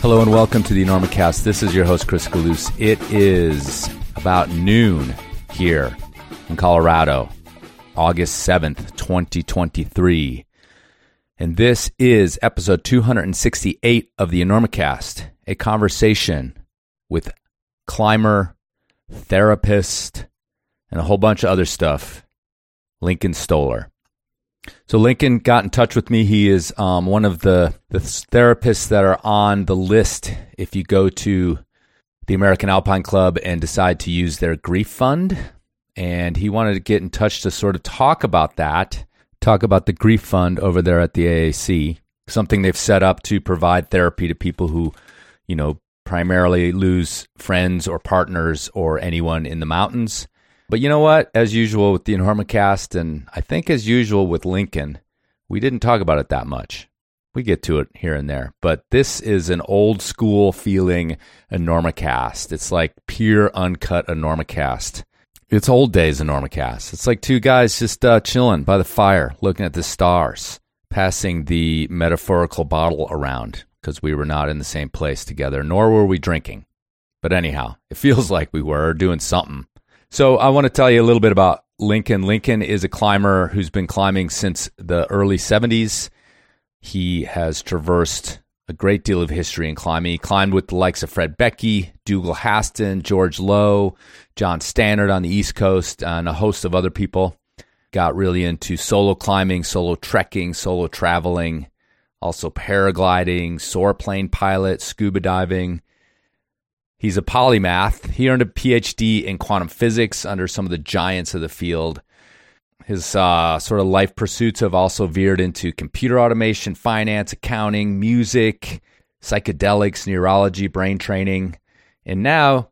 Hello and welcome to the Enormocast. This is your host, Chris Kalous. It is about noon here in Colorado, August 7th, 2023. And this is episode 268 of the Enormocast, a conversation with climber, therapist, and a whole bunch of other stuff, Lincoln Stoller. So Lincoln got in touch with me. He is um, one of the, the therapists that are on the list if you go to the American Alpine Club and decide to use their grief fund. And he wanted to get in touch to sort of talk about that, talk about the grief fund over there at the AAC, something they've set up to provide therapy to people who, you know, primarily lose friends or partners or anyone in the mountains. But you know what? As usual with the Enormocast, and I think as usual with Lincoln, we didn't talk about it that much. We get to it here and there. But this is an old school feeling Enormocast. It's like pure uncut Enormocast. It's old days Enormocast. It's like two guys just uh, chilling by the fire, looking at the stars, passing the metaphorical bottle around because we were not in the same place together, nor were we drinking. But anyhow, it feels like we were doing something. So I want to tell you a little bit about Lincoln. Lincoln is a climber who's been climbing since the early 70s. He has traversed a great deal of history in climbing. He climbed with the likes of Fred Beckey, Dougal Haston, George Lowe, John Stannard on the East Coast, and a host of other people. Got really into solo climbing, solo trekking, solo traveling, also paragliding, soar plane pilot, scuba diving, He's a polymath. He earned a PhD in quantum physics under some of the giants of the field. His uh, sort of life pursuits have also veered into computer automation, finance, accounting, music, psychedelics, neurology, brain training. And now,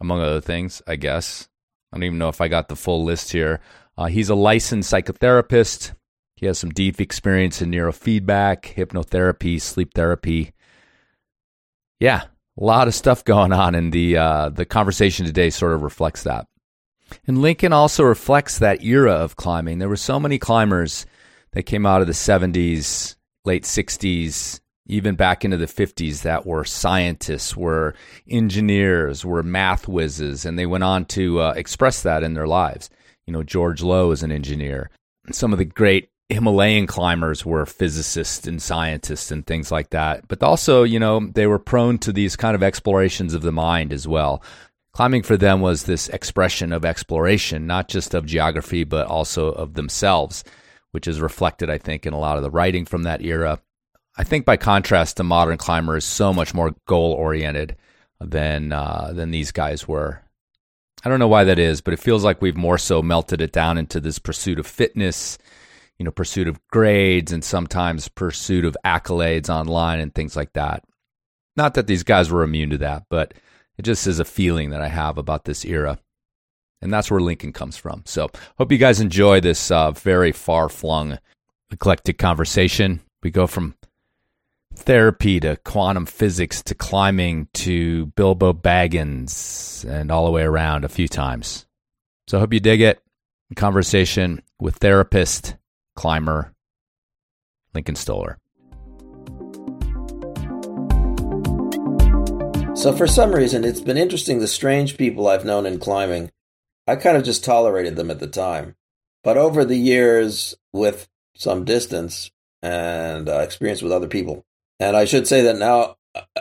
among other things, I guess, I don't even know if I got the full list here. Uh, he's a licensed psychotherapist. He has some deep experience in neurofeedback, hypnotherapy, sleep therapy. Yeah, a lot of stuff going on, and the uh, the conversation today sort of reflects that. And Lincoln also reflects that era of climbing. There were so many climbers that came out of the 70s, late 60s, even back into the 50s that were scientists, were engineers, were math whizzes, and they went on to uh, express that in their lives. You know, George Lowe is an engineer. Some of the great Himalayan climbers were physicists and scientists and things like that. But also, you know, they were prone to these kind of explorations of the mind as well. Climbing for them was this expression of exploration, not just of geography, but also of themselves, which is reflected, I think, in a lot of the writing from that era. I think, by contrast, the modern climber is so much more goal oriented than uh, than these guys were. I don't know why that is, but it feels like we've more so melted it down into this pursuit of fitness you know, pursuit of grades and sometimes pursuit of accolades online and things like that. Not that these guys were immune to that, but it just is a feeling that I have about this era. And that's where Lincoln comes from. So, hope you guys enjoy this uh, very far flung, eclectic conversation. We go from therapy to quantum physics to climbing to Bilbo Baggins and all the way around a few times. So, hope you dig it. Conversation with therapist climber, Lincoln Stoller. So, for some reason, it's been interesting the strange people I've known in climbing. I kind of just tolerated them at the time. But over the years, with some distance and uh, experience with other people, and I should say that now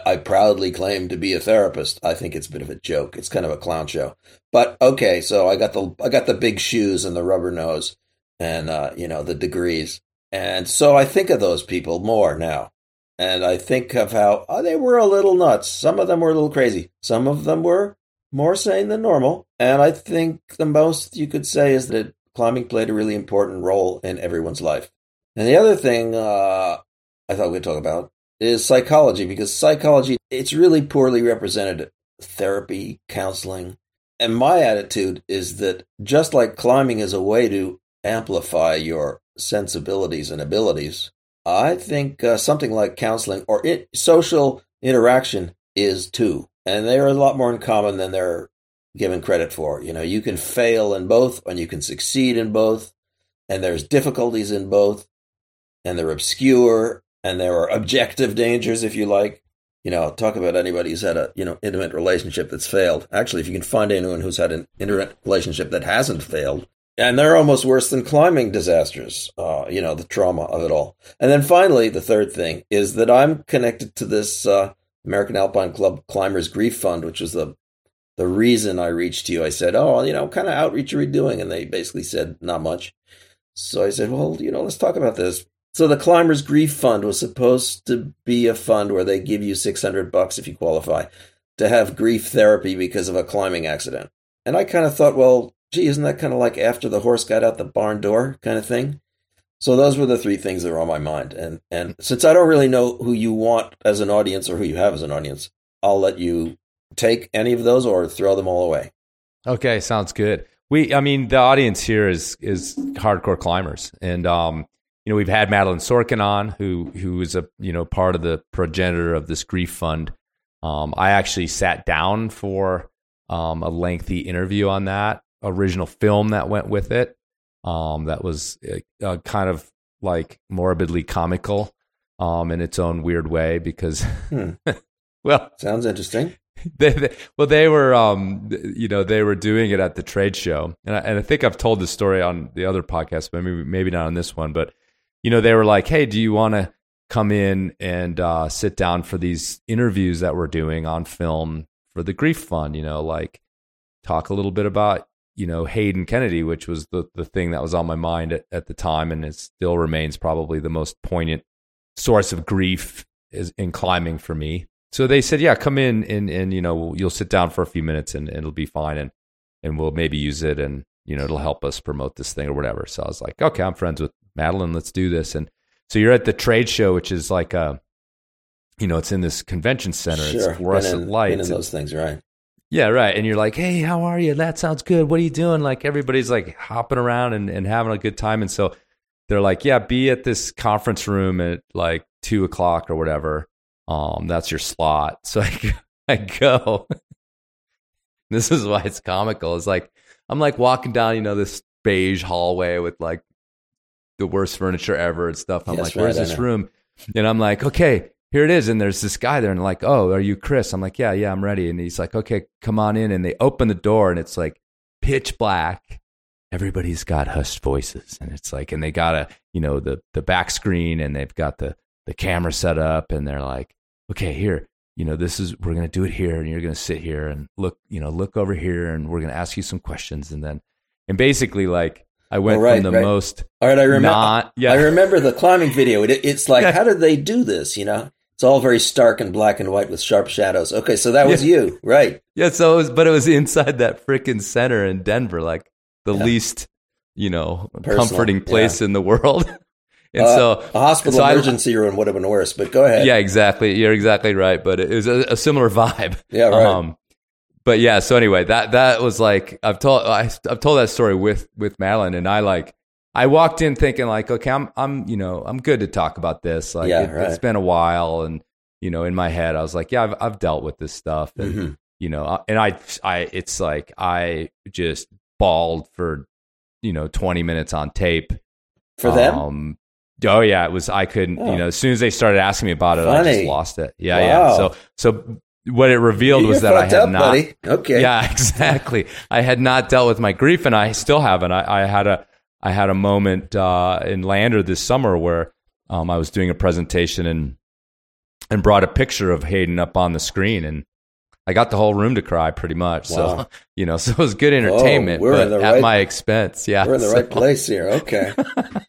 I proudly claim to be a therapist. I think it's a bit of a joke. It's kind of a clown show. But okay, so I got the I got the big shoes and the rubber nose and uh, you know the degrees. And so I think of those people more now, and I think of how oh, they were a little nuts. Some of them were a little crazy. Some of them were more sane than normal. And I think the most you could say is that climbing played a really important role in everyone's life. And the other thing uh, I thought we'd talk about is psychology, because psychology it's really poorly represented. Therapy, counseling, and my attitude is that just like climbing is a way to amplify your sensibilities and abilities, I think uh, something like counseling or it, social interaction is too. And they're a lot more in common than they're given credit for. You know, you can fail in both and you can succeed in both, and there's difficulties in both, and they're obscure, and there are objective dangers, if you like. you know, talk about anybody who's had a, you know, intimate relationship that's failed. Actually, if you can find anyone who's had an intimate relationship that hasn't failed, and they're almost worse than climbing disasters, uh, you know, the trauma of it all. And then finally, the third thing is that I'm connected to this uh, American Alpine Club Climbers Grief Fund, which was the the reason I reached you. I said, "Oh, you know, kind of outreach are we doing?" And they basically said, "Not much." So I said, "Well, you know, let's talk about this." So the Climbers Grief Fund was supposed to be a fund where they give you 600 bucks if you qualify to have grief therapy because of a climbing accident. And I kind of thought, well, gee, isn't that kind of like after the horse got out the barn door kind of thing? So those were the three things that were on my mind. And and since I don't really know who you want as an audience or who you have as an audience, I'll let you take any of those or throw them all away. Okay, sounds good. We, I mean, the audience here is is hardcore climbers, and um, you know, we've had Madeline Sorkin on, who who is a you know part of the progenitor of this grief fund. Um, I actually sat down for um, a lengthy interview on that original film that went with it. Um, that was uh, uh kind of like morbidly comical um, in its own weird way because, hmm. well, sounds interesting. They, they, well, they were, um, you know, they were doing it at the trade show, and I, and I think I've told this story on the other podcast, but maybe maybe not on this one. But you know, they were like, "Hey, do you want to come in and uh, sit down for these interviews that we're doing on film for the Grief Fund? You know, like talk a little bit about you know Hayden Kennedy, which was the the thing that was on my mind at, at the time, and it still remains probably the most poignant source of grief is in climbing for me. So they said, "Yeah, come in and and you know you'll sit down for a few minutes and, and it'll be fine, and and we'll maybe use it and you know it'll help us promote this thing or whatever." So I was like, "Okay, I'm friends with Madeline, let's do this." And so you're at the trade show, which is like a you know, it's in this convention center. Sure. It's fluorescent in, lights. in those things, right? Yeah, right. And you're like, hey, how are you? That sounds good. What are you doing? Like everybody's like hopping around and, and having a good time. And so they're like, yeah, be at this conference room at like two o'clock or whatever. Um, that's your slot. So I, I go. this is why it's comical. It's like I'm like walking down, you know, this beige hallway with like the worst furniture ever and stuff. I'm yes, like, where's this room? And I'm like, okay, here it is. And there's this guy there and like, oh, are you Chris? I'm like, yeah, yeah, I'm ready. And he's like, okay, come on in. And they open the door and it's like pitch black. Everybody's got hushed voices. And it's like, and they got a, you know, the, the back screen and they've got the, the camera set up and they're like, okay, here, you know, this is, we're going to do it here and you're going to sit here and look, you know, look over here and we're going to ask you some questions. And then, and basically like, I went oh, right, from the right. most. All right, I remember. yeah. I remember the climbing video. It, it's like, how did they do this? You know, it's all very stark and black and white with sharp shadows. Okay, so that was yeah. you, right? Yeah. So it was, but it was inside that freaking center in Denver, like the yeah. least, you know, Personal, comforting place yeah. in the world. and uh, so a hospital so emergency I, room would have been worse. But go ahead. Yeah, exactly. You're exactly right. But it was a, a similar vibe. Yeah, right. Um, but yeah. So anyway, that that was like I've told I, I've told that story with with Madeline, and I like I walked in thinking like, okay, I'm, I'm, you know, I'm good to talk about this. Like, yeah, it, has been a while, and you know, in my head, I was like, yeah, I've, I've dealt with this stuff, and mm-hmm. you know, and I, I, it's like I just bawled for, you know, 20 minutes on tape for them. oh yeah, it was. I couldn't, oh. you know, as soon as they started asking me about it, Funny. I just lost it. Yeah, wow. yeah. So, so what it revealed You're was that I had up, not. Buddy. Okay. Yeah, exactly. I had not dealt with my grief, and I still haven't. I, I had a I had a moment uh, in Lander this summer where um, I was doing a presentation and and brought a picture of Hayden up on the screen, and I got the whole room to cry pretty much. Wow. So you know, so it was good entertainment, oh, but at right, my expense. Yeah, we're in the so. right place here. Okay.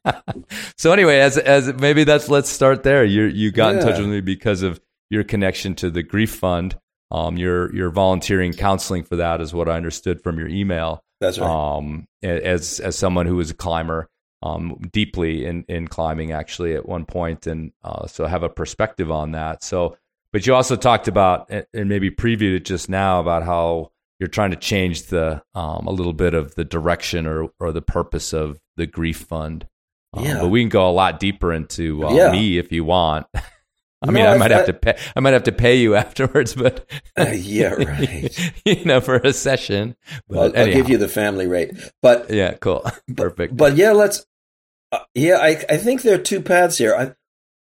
so anyway, as as maybe that's let's start there. You you got yeah. in touch with me because of your connection to the grief fund. Um, you're you're volunteering counseling for that, is what I understood from your email. That's right. Um, as as someone who is a climber, um, deeply in in climbing actually at one point, and uh, so have a perspective on that. So, but you also talked about and maybe previewed it just now about how you're trying to change the um, a little bit of the direction or or the purpose of the grief fund. Um, yeah. But we can go a lot deeper into uh, yeah. me if you want. I mean, I might have to pay. I might have to pay you afterwards, but uh, yeah, right. you know, for a session. But I'll, I'll, give you the family rate. But yeah, cool, perfect. But, but yeah, let's. Uh, yeah, I I think there are two paths here.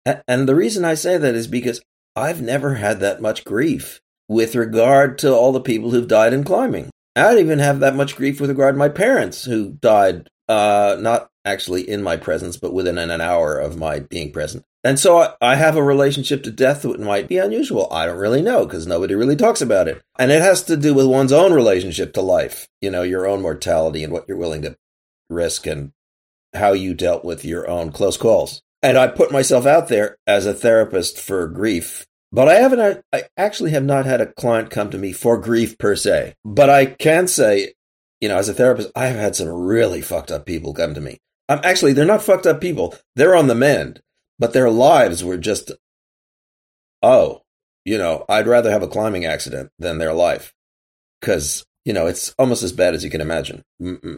I, and the reason I say that is because I've never had that much grief with regard to all the people who've died in climbing. I don't even have that much grief with regard to my parents who died, uh, not actually in my presence, but within an hour of my being present. And so I, I have a relationship to death that might be unusual. I don't really know because nobody really talks about it. And it has to do with one's own relationship to life, you know, your own mortality and what you're willing to risk and how you dealt with your own close calls. And I put myself out there as a therapist for grief. But I haven't, I actually have not had a client come to me for grief per se. But I can say, you know, as a therapist, I have had some really fucked up people come to me. Um, actually, they're not fucked up people. They're on the mend but their lives were just, oh, you know, I'd rather have a climbing accident than their life because, you know, it's almost as bad as you can imagine.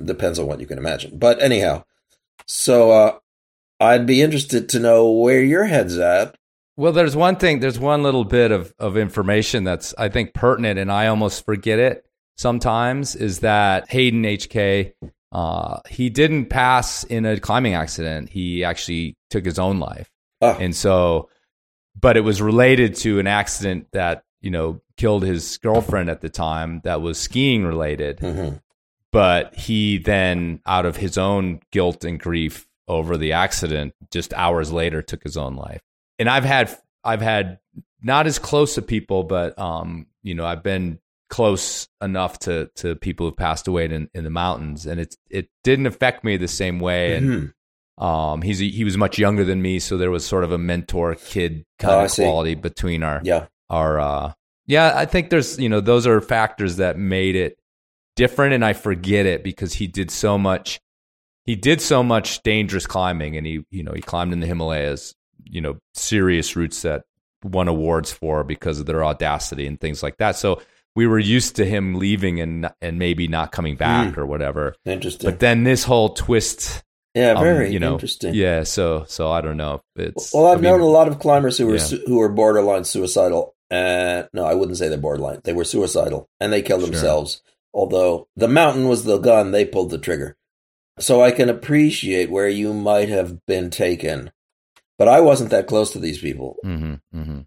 Depends on what you can imagine. But anyhow, so uh, I'd be interested to know where your head's at. Well, there's one thing, there's one little bit of, of information that's, I think, pertinent, and I almost forget it sometimes is that Hayden HK uh, he didn't pass in a climbing accident. He actually took his own life. Oh. And so, but it was related to an accident that, you know, killed his girlfriend at the time that was skiing related. Mm-hmm. But he then, out of his own guilt and grief over the accident, just hours later took his own life. And I've had, I've had not as close to people, but, um, you know, I've been close enough to to people who've passed away in, in the mountains, and it it didn't affect me the same way. And mm-hmm. um, he's he was much younger than me, so there was sort of a mentor kid kind oh, of quality between our yeah our uh, yeah. I think there's you know those are factors that made it different, and I forget it because he did so much. He did so much dangerous climbing, and he you know he climbed in the Himalayas, you know serious routes that won awards for because of their audacity and things like that. So we were used to him leaving and and maybe not coming back mm. or whatever. Interesting. But then this whole twist. Yeah, um, very um, you know, interesting. Yeah, so so I don't know. It's well, I've I mean, known a lot of climbers who were yeah. who were borderline suicidal. And no, I wouldn't say they're borderline. They were suicidal and they killed sure. themselves. Although the mountain was the gun, they pulled the trigger. So I can appreciate where you might have been taken, but I wasn't that close to these people. Mm-hmm, mm-hmm.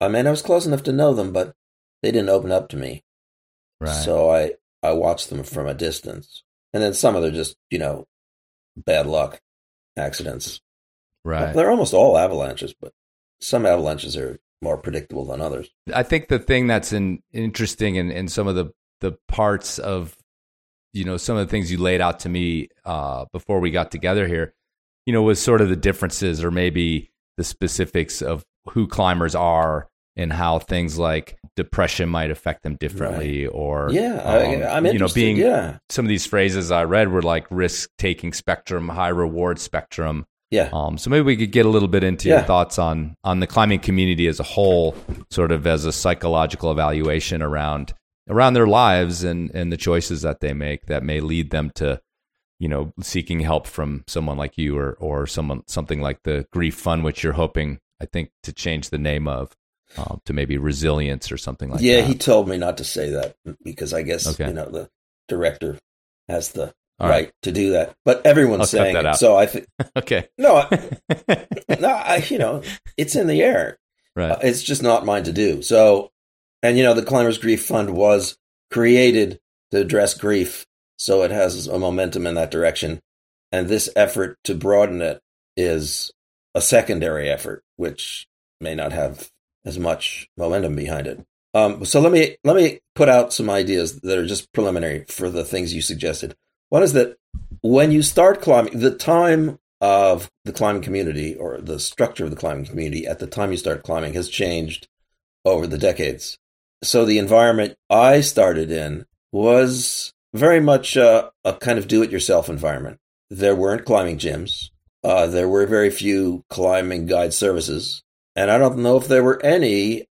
I mean, I was close enough to know them, but they didn't open up to me. Right. So I I watched them from a distance, and then some of them just you know bad luck accidents. Right. They're almost all avalanches, but some avalanches are more predictable than others. I think the thing that's in, interesting in, in some of the the parts of you know some of the things you laid out to me uh, before we got together here, you know, was sort of the differences or maybe the specifics of who climbers are and how things like depression might affect them differently right. or yeah um, I, am you know being yeah. some of these phrases i read were like risk taking spectrum high reward spectrum yeah um so maybe we could get a little bit into yeah. your thoughts on on the climbing community as a whole sort of as a psychological evaluation around around their lives and and the choices that they make that may lead them to you know seeking help from someone like you or or someone something like the grief fund which you're hoping i think to change the name of um, to maybe resilience or something like yeah, that. Yeah, he told me not to say that because I guess okay. you know the director has the right, right, to do that. But everyone's I'll saying it, so I think okay. No, I, no, I, you know, it's in the air. Right, uh, it's just not mine to do. So, and you know, the Climbers Grief Fund was created to address grief, so it has a momentum in that direction. And this effort to broaden it is a secondary effort, which may not have as much momentum behind it. Um, so let me let me put out some ideas that are just preliminary for the things you suggested. One is that when you start climbing, the time of the climbing community or the structure of the climbing community at the time you start climbing has changed over the decades. So the environment I started in was very much uh, a kind of do-it-yourself environment. There weren't climbing gyms. Uh, there were very few climbing guide services. And I don't know if there were any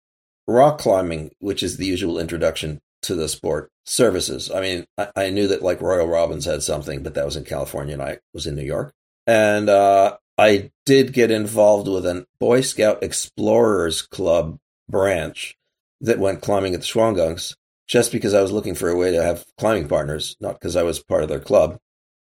rock climbing, which is the usual introduction to the sport services. I mean, I, I, knew that like Royal Robbins had something, but that was in California and I was in New York. And uh, I did get involved with a Boy Scout Explorers Club branch that went climbing at the Shawangunks just because I was looking for a way to have climbing partners, not because I was part of their club.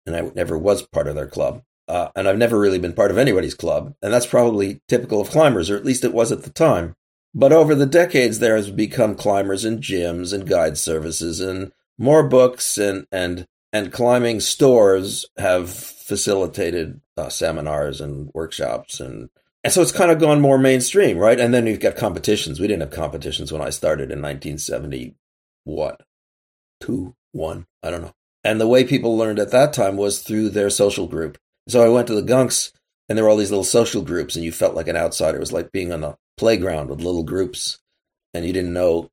And I never was part of their club. Uh, and I've never really been part of anybody's club. And that's probably typical of climbers, or at least it was at the time. But over the decades, there has become climbers and gyms and guide services and more books and, and, and climbing stores have facilitated uh, seminars and workshops and and so it's kind of gone more mainstream, right? And then you've got competitions. We didn't have competitions when I started in 1970. What? Two, one, I don't know. And the way people learned at that time was through their social group. So I went to the Gunks and there were all these little social groups and you felt like an outsider. It was like being on a playground with little groups and you didn't know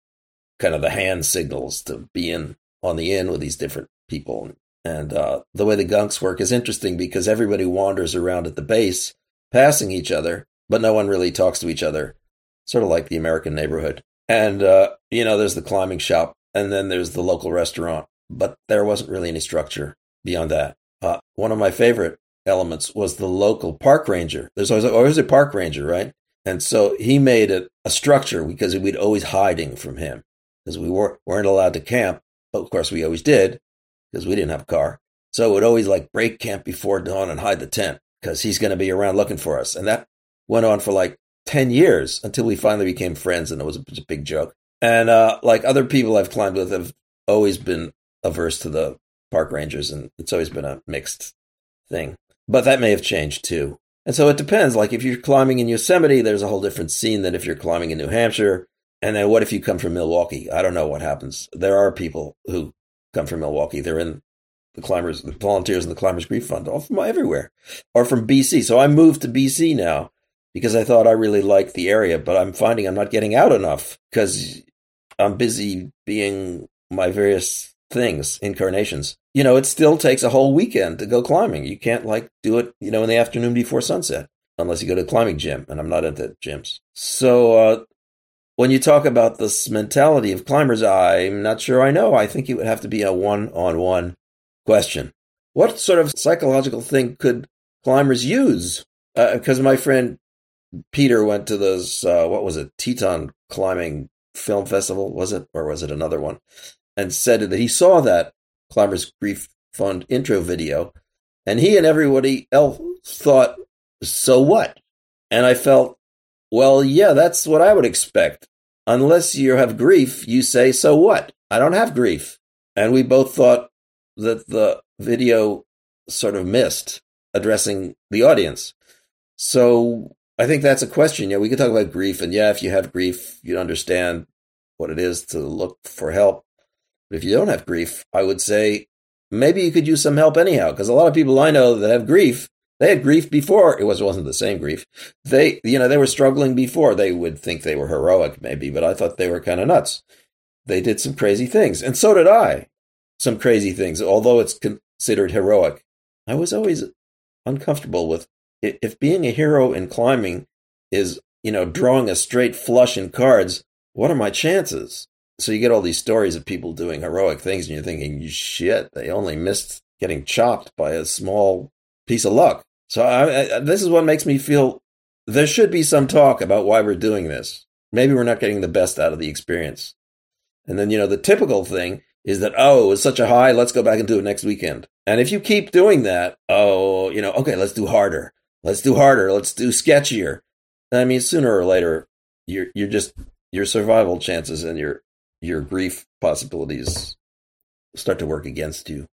kind of the hand signals to be in on the in with these different people. And uh, the way the Gunks work is interesting because everybody wanders around at the base passing each other, but no one really talks to each other, sort of like the American neighborhood. And, uh, you know, there's the climbing shop, and then there's the local restaurant, but there wasn't really any structure beyond that. Uh, one of my favorite elements was the local park ranger. There's always, always a park ranger, right? And so he made it a structure because we'd always hiding from him because we were, weren't allowed to camp. But of course, we always did because we didn't have a car. So we'd always like break camp before dawn and hide the tent because he's going to be around looking for us. And that went on for like 10 years until we finally became friends and it was a big joke. And uh, like other people I've climbed with have always been averse to the park rangers and it's always been a mixed thing. But that may have changed too. And so it depends. Like if you're climbing in Yosemite, there's a whole different scene than if you're climbing in New Hampshire. And then what if you come from Milwaukee? I don't know what happens. There are people who come from Milwaukee. They're in the climbers, the volunteers in the Climbers Grief Fund, all from everywhere, or from BC. So I moved to BC now because I thought I really liked the area, but I'm finding I'm not getting out enough because I'm busy being my various things, incarnations. You know, it still takes a whole weekend to go climbing. You can't like do it, you know, in the afternoon before sunset unless you go to a climbing gym, and I'm not into gyms. So uh, when you talk about this mentality of climbers, I'm not sure I know. I think it would have to be a one-on-one question. What sort of psychological thing could climbers use? Because uh, my friend Peter went to those, uh, what was it, Teton Climbing Film Festival, was it? Or was it another one? And said that he saw that Climbers Grief Fund intro video, and he and everybody else thought, so what? And I felt, well, yeah, that's what I would expect. Unless you have grief, you say, so what? I don't have grief. And we both thought, that the video sort of missed addressing the audience. So I think that's a question. Yeah, we could talk about grief, and yeah, if you have grief, you understand what it is to look for help. If you don't have grief, I would say maybe you could use some help anyhow, because a lot of people I know that have grief, they had grief before. It was wasn't the same grief. They, you know, they were struggling before. They would think they were heroic, maybe, but I thought they were kind of nuts. They did some crazy things, and so did I some crazy things, although it's considered heroic. I was always uncomfortable with if being a hero in climbing is, you know, drawing a straight flush in cards, what are my chances? So you get all these stories of people doing heroic things and you're thinking, shit, they only missed getting chopped by a small piece of luck. So I, I, this is what makes me feel there should be some talk about why we're doing this. Maybe we're not getting the best out of the experience. And then, you know, the typical thing is that, oh, it was such a high, let's go back and do it next weekend. And if you keep doing that, oh, you know, okay, let's do harder. Let's do harder. Let's do sketchier. I mean, sooner or later, you're just your survival chances and your your grief possibilities start to work against you.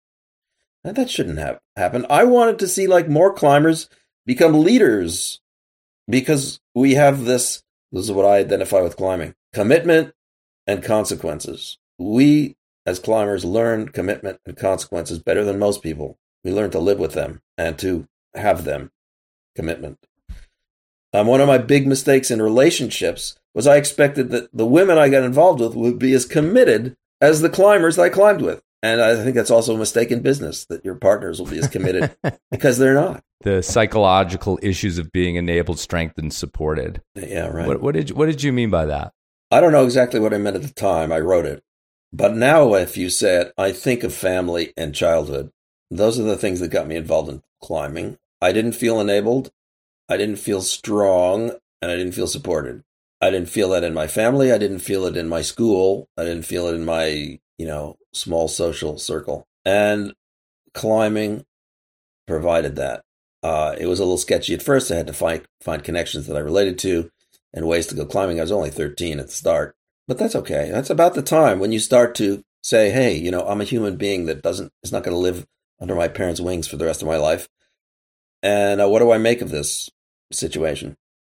And that shouldn't have happened. I wanted to see like more climbers become leaders because we have this. This is what I identify with climbing: commitment and consequences. We as climbers learn commitment and consequences better than most people. We learn to live with them and to have them commitment. Um, one of my big mistakes in relationships was I expected that the women I got involved with would be as committed as the climbers I climbed with. And I think that's also a mistake in business that your partners will be as committed because they're not. The psychological issues of being enabled, strengthened, supported. Yeah, right. What, what did what did you mean by that? I don't know exactly what I meant at the time. I wrote it, but now, if you say it, I think of family and childhood. Those are the things that got me involved in climbing. I didn't feel enabled. I didn't feel strong and I didn't feel supported. I didn't feel that in my family. I didn't feel it in my school. I didn't feel it in my, you know, small social circle. And climbing provided that. Uh, it was a little sketchy at first. I had to find find connections that I related to, and ways to go climbing. I was only 13 at the start, but that's okay. That's about the time when you start to say, "Hey, you know, I'm a human being that doesn't is not going to live under my parents' wings for the rest of my life." And uh, what do I make of this situation?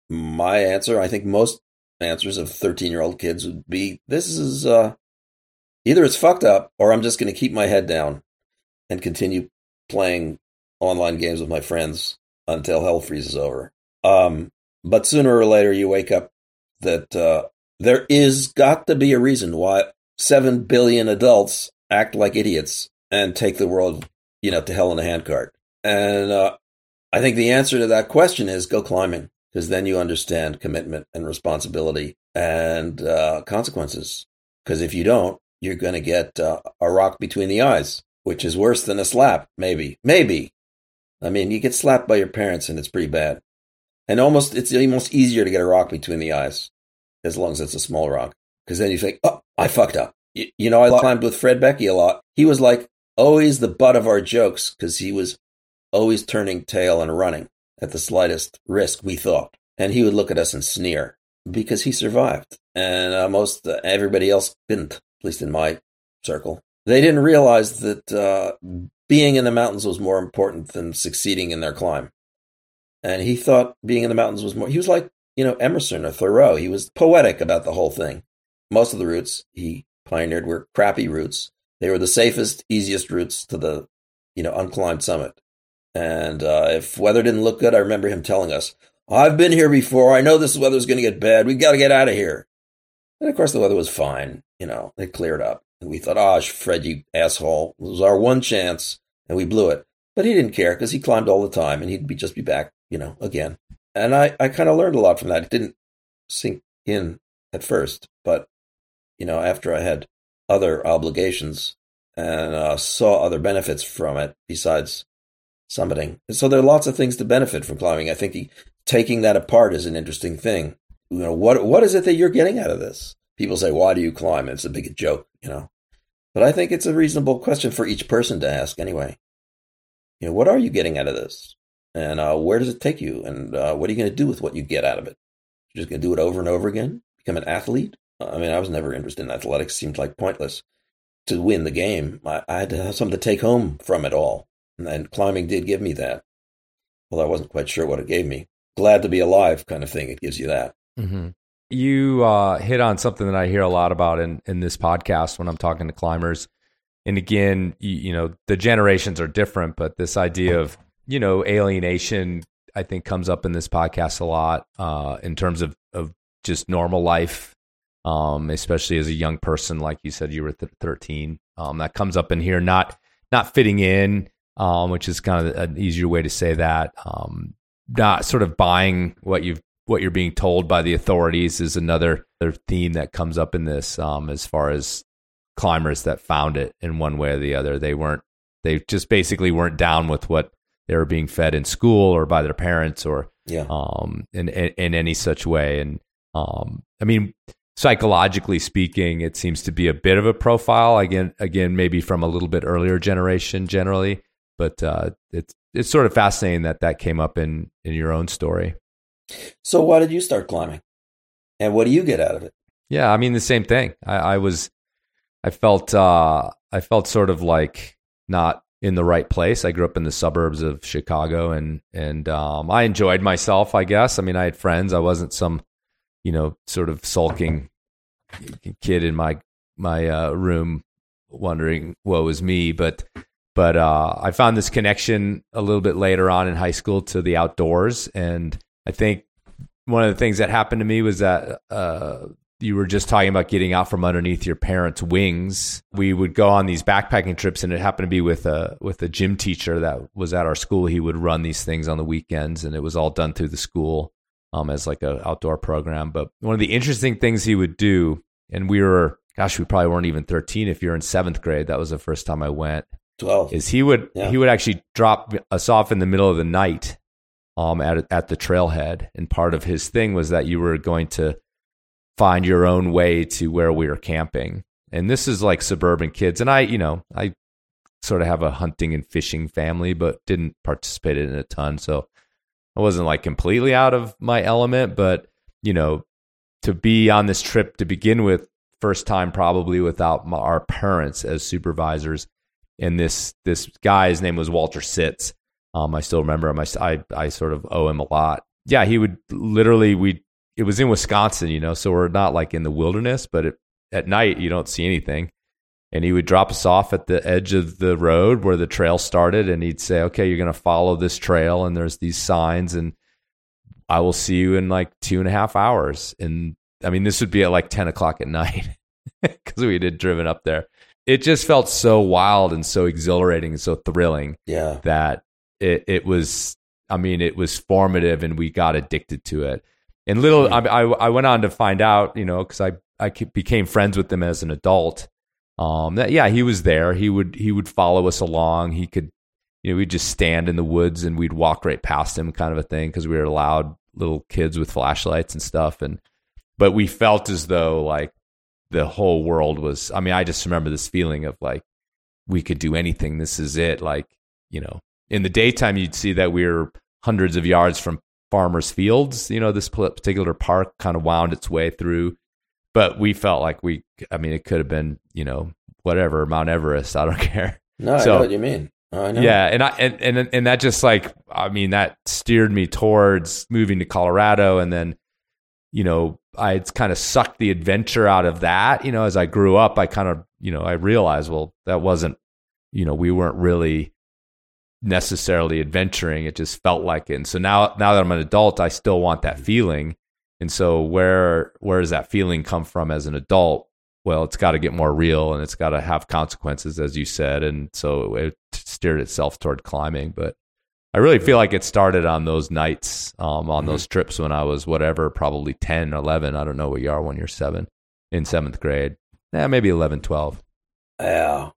My answer, I think most answers of 13 year old kids would be this is uh, either it's fucked up or I'm just going to keep my head down and continue playing online games with my friends until hell freezes over. Um, but sooner or later, you wake up that uh, there is got to be a reason why 7 billion adults act like idiots and take the world, you know, to hell in a handcart. And uh, I think the answer to that question is go climbing because then you understand commitment and responsibility and uh, consequences. Because if you don't, you're going to get uh, a rock between the eyes, which is worse than a slap, maybe. Maybe. I mean, you get slapped by your parents and it's pretty bad. And almost, it's almost easier to get a rock between the eyes as long as it's a small rock. Because then you think, oh, I fucked up. You, you know, I climbed with Fred Beckey a lot. He was like always the butt of our jokes because he was always turning tail and running at the slightest risk, we thought. And he would look at us and sneer because he survived. And uh, most uh, everybody else didn't, at least in my circle. They didn't realize that uh, being in the mountains was more important than succeeding in their climb. And he thought being in the mountains was more, he was like, you know, Emerson or Thoreau. He was poetic about the whole thing. Most of the routes he pioneered were crappy routes. They were the safest, easiest routes to the, you know, unclimbed summit. And uh, if weather didn't look good, I remember him telling us, I've been here before. I know this weather's going to get bad. We've got to get out of here. And of course, the weather was fine. You know, it cleared up. And we thought, oh, Fred, you asshole. It was our one chance. And we blew it. But he didn't care because he climbed all the time and he'd be, just be back, you know, again. And I, I kind of learned a lot from that. It didn't sink in at first, but, you know, after I had other obligations and uh, saw other benefits from it besides summiting. So there are lots of things to benefit from climbing. I think taking that apart is an interesting thing. You know, what what is it that you're getting out of this? People say, "Why do you climb?" It's a big joke, you know. But I think it's a reasonable question for each person to ask anyway. You know, what are you getting out of this? And uh, where does it take you? And uh, what are you going to do with what you get out of it? You're just going to do it over and over again? Become an athlete? I mean, I was never interested in athletics. Seemed like pointless to win the game. I, I had to have something to take home from it all. And climbing did give me that. Although I wasn't quite sure what it gave me. Glad to be alive kind of thing. It gives you that. Mm-hmm. You uh, hit on something that I hear a lot about in, in this podcast when I'm talking to climbers. And again, you, you know, the generations are different, but this idea of, you know, alienation, I think comes up in this podcast a lot uh, in terms of, of just normal life, um, especially as a young person, like you said, you were th- 13. Um, that comes up in here, not not fitting in, um, which is kind of an easier way to say that. Um, not sort of buying what you've what you're being told by the authorities is another, another theme that comes up in this. Um, as far as climbers that found it in one way or the other, they weren't they just basically weren't down with what they were being fed in school or by their parents or yeah. um in, in, in any such way. And um, I mean psychologically speaking, it seems to be a bit of a profile again, again, maybe from a little bit earlier generation generally, but uh, it's it's sort of fascinating that that came up in in your own story. So, why did you start climbing, and what do you get out of it? Yeah, I mean the same thing. I, I was, I felt, uh, I felt sort of like not in the right place. I grew up in the suburbs of Chicago, and and um, I enjoyed myself. I guess. I mean, I had friends. I wasn't some, you know, sort of sulking kid in my my uh, room wondering what was me. But but uh, I found this connection a little bit later on in high school to the outdoors, and I think one of the things that happened to me was that uh, you were just talking about getting out from underneath your parents' wings. We would go on these backpacking trips, and it happened to be with a with a gym teacher that was at our school. He would run these things on the weekends, and it was all done through the school um, as like a outdoor program. But one of the interesting things he would do, and we were, gosh, we probably weren't even thirteen. If you're in seventh grade, that was the first time I went. 12 is he would yeah. he would actually drop us off in the middle of the night um at at the trailhead. And part of his thing was that you were going to find your own way to where we were camping. And this is like suburban kids. And I you know I sort of have a hunting and fishing family but didn't participate in it a ton. So I wasn't like completely out of my element. But you know, to be on this trip to begin with, first time probably without my, our parents as supervisors. And this this guy, his name was Walter Sitz. Um, I still remember him. I, I, I sort of owe him a lot. Yeah, he would literally we. It was in Wisconsin, you know, so we're not like in the wilderness, but it, at night you don't see anything. And he would drop us off at the edge of the road where the trail started, and he'd say, "Okay, you're going to follow this trail, and there's these signs, and I will see you in like two and a half hours." And I mean, this would be at like ten o'clock at night because we had driven up there. It just felt so wild and so exhilarating and so thrilling. Yeah, that it it was. I mean, it was formative, and we got addicted to it. And little. I, I, I went on to find out, you know, because I I became friends with them as an adult um, that, yeah, he was there. He would he would follow us along. He could, you know, we'd just stand in the woods and we'd walk right past him, kind of a thing, because we were allowed little kids with flashlights and stuff. And but we felt as though like the whole world was. I mean, I just remember this feeling of like we could do anything. This is it. Like you know, in the daytime, you'd see that we were hundreds of yards from farmers' fields. You know, this particular park kind of wound its way through but we felt like we i mean it could have been you know whatever mount everest i don't care no so, i know what you mean oh, I know. yeah and i and, and and that just like i mean that steered me towards moving to colorado and then you know i kind of sucked the adventure out of that you know as i grew up i kind of you know i realized well that wasn't you know we weren't really necessarily adventuring it just felt like it and so now now that i'm an adult i still want that mm-hmm. feeling and so where where does that feeling come from as an adult? Well, it's got to get more real and it's got to have consequences, as you said. And so it steered itself toward climbing. But I really feel like it started on those nights, um, on mm-hmm. those trips when I was whatever, probably 10, 11. I don't know what you are when you're seven in seventh grade. Yeah, maybe 11, 12. Yeah.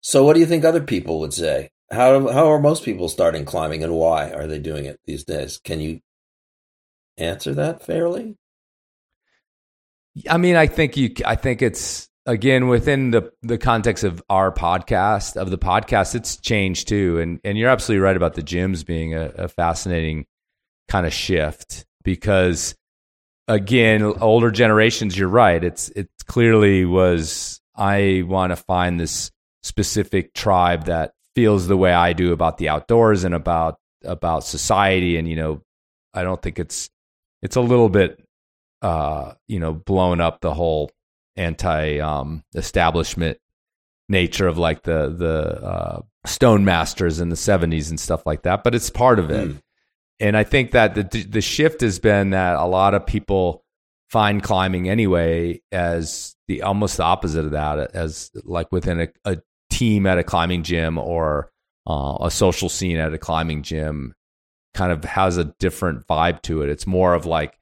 So what do you think other people would say? How how are most people starting climbing and why are they doing it these days? Can you answer that fairly? I mean, I think you. I think it's again within the the context of our podcast of the podcast. It's changed too, and and you're absolutely right about the gyms being a, a fascinating kind of shift because again, older generations. You're right. It's it clearly was. I want to find this specific tribe that feels the way I do about the outdoors and about about society, and you know, I don't think it's it's a little bit uh, you know blown up the whole anti um, establishment nature of like the the uh, Stonemasters in the 70s and stuff like that but it's part of it mm. and i think that the the shift has been that a lot of people find climbing anyway as the almost the opposite of that as like within a, a team at a climbing gym or uh, a social scene at a climbing gym kind of has a different vibe to it. It's more of like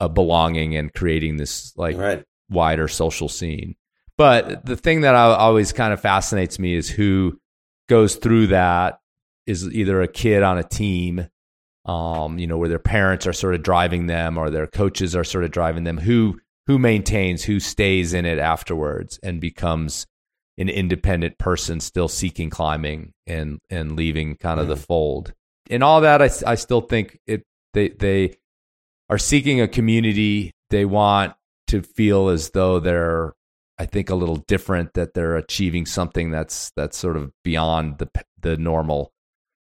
a belonging and creating this like right. Wider social scene. But the thing that I, always kind of fascinates me is who goes through that is either a kid on a team, um, you know, where their parents are sort of driving them or their coaches are sort of driving them. Who who maintains, who stays in it afterwards and becomes an independent person still seeking climbing and and leaving kind of mm. the fold in all that, I, I still think it they they are seeking a community. They want to feel as though they're, I think, a little different. That they're achieving something that's that's sort of beyond the the normal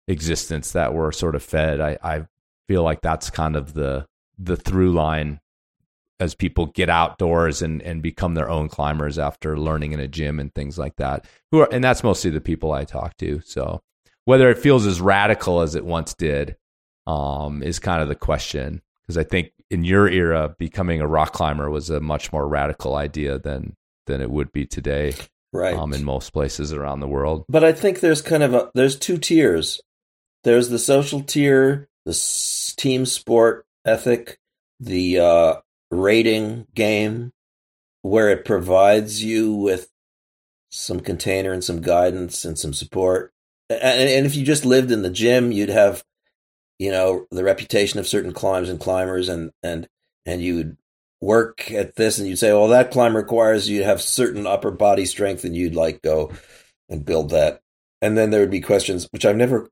existence that we're sort of fed. I, I feel like that's kind of the the through line as people get outdoors and, and become their own climbers after learning in a gym and things like that. Who are and that's mostly the people I talk to. So whether it feels as radical as it once did um, is kind of the question. Because I think in your era, becoming a rock climber was a much more radical idea than than it would be today, right? Um, in most places around the world. But I think there's kind of a there's two tiers. There's the social tier, the team sport ethic, the uh, rating game, where it provides you with some container and some guidance and some support and, and if you just lived in the gym, you'd have, you know, the reputation of certain climbs and climbers, and and and you would work at this, and you'd say, well, that climb requires you to have certain upper body strength, and you'd like go and build that. And then there would be questions, which I've never,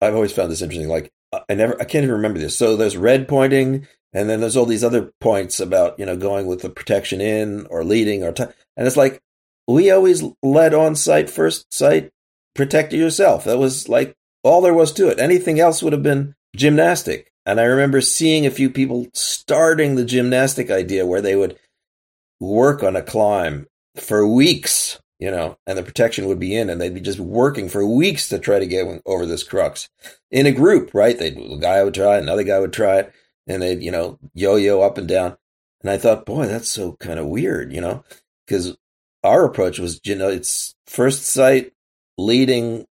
I've always found this interesting. Like uh, I never, I can't even remember this. So there's red pointing, And then there's all these other points about, you know, going with the protection in or leading or, t- and it's like, we always led on site, first site, protect yourself. That was like all there was to it. Anything else would have been gymnastic. And I remember seeing a few people starting the gymnastic idea where they would work on a climb for weeks, you know, and the protection would be in and they'd be just working for weeks to try to get over this crux in a group, right? They, a guy would try another guy would try it and they'd, you know, yo yo up and down. And I thought, boy, that's so kind of weird, you know, because our approach was, you know, it's first sight, leading,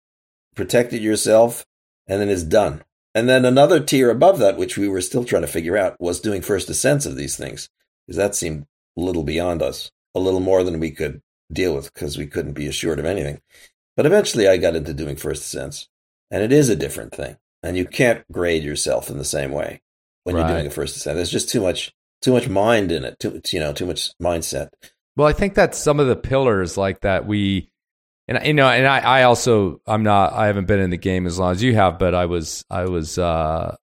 protected yourself, and then it's done. And then another tier above that, which we were still trying to figure out, was doing first ascents of these things, because that seemed a little beyond us, a little more than we could deal with, because we couldn't be assured of anything. But eventually I got into doing first ascents, and it is a different thing. And you can't grade yourself in the same way when right. you're doing a first ascent. There's just too much too much mind in it, too you know, too much mindset. Well, I think that's some of the pillars like that we and you know, and I, I also I'm not I haven't been in the game as long as you have, but I was I was uh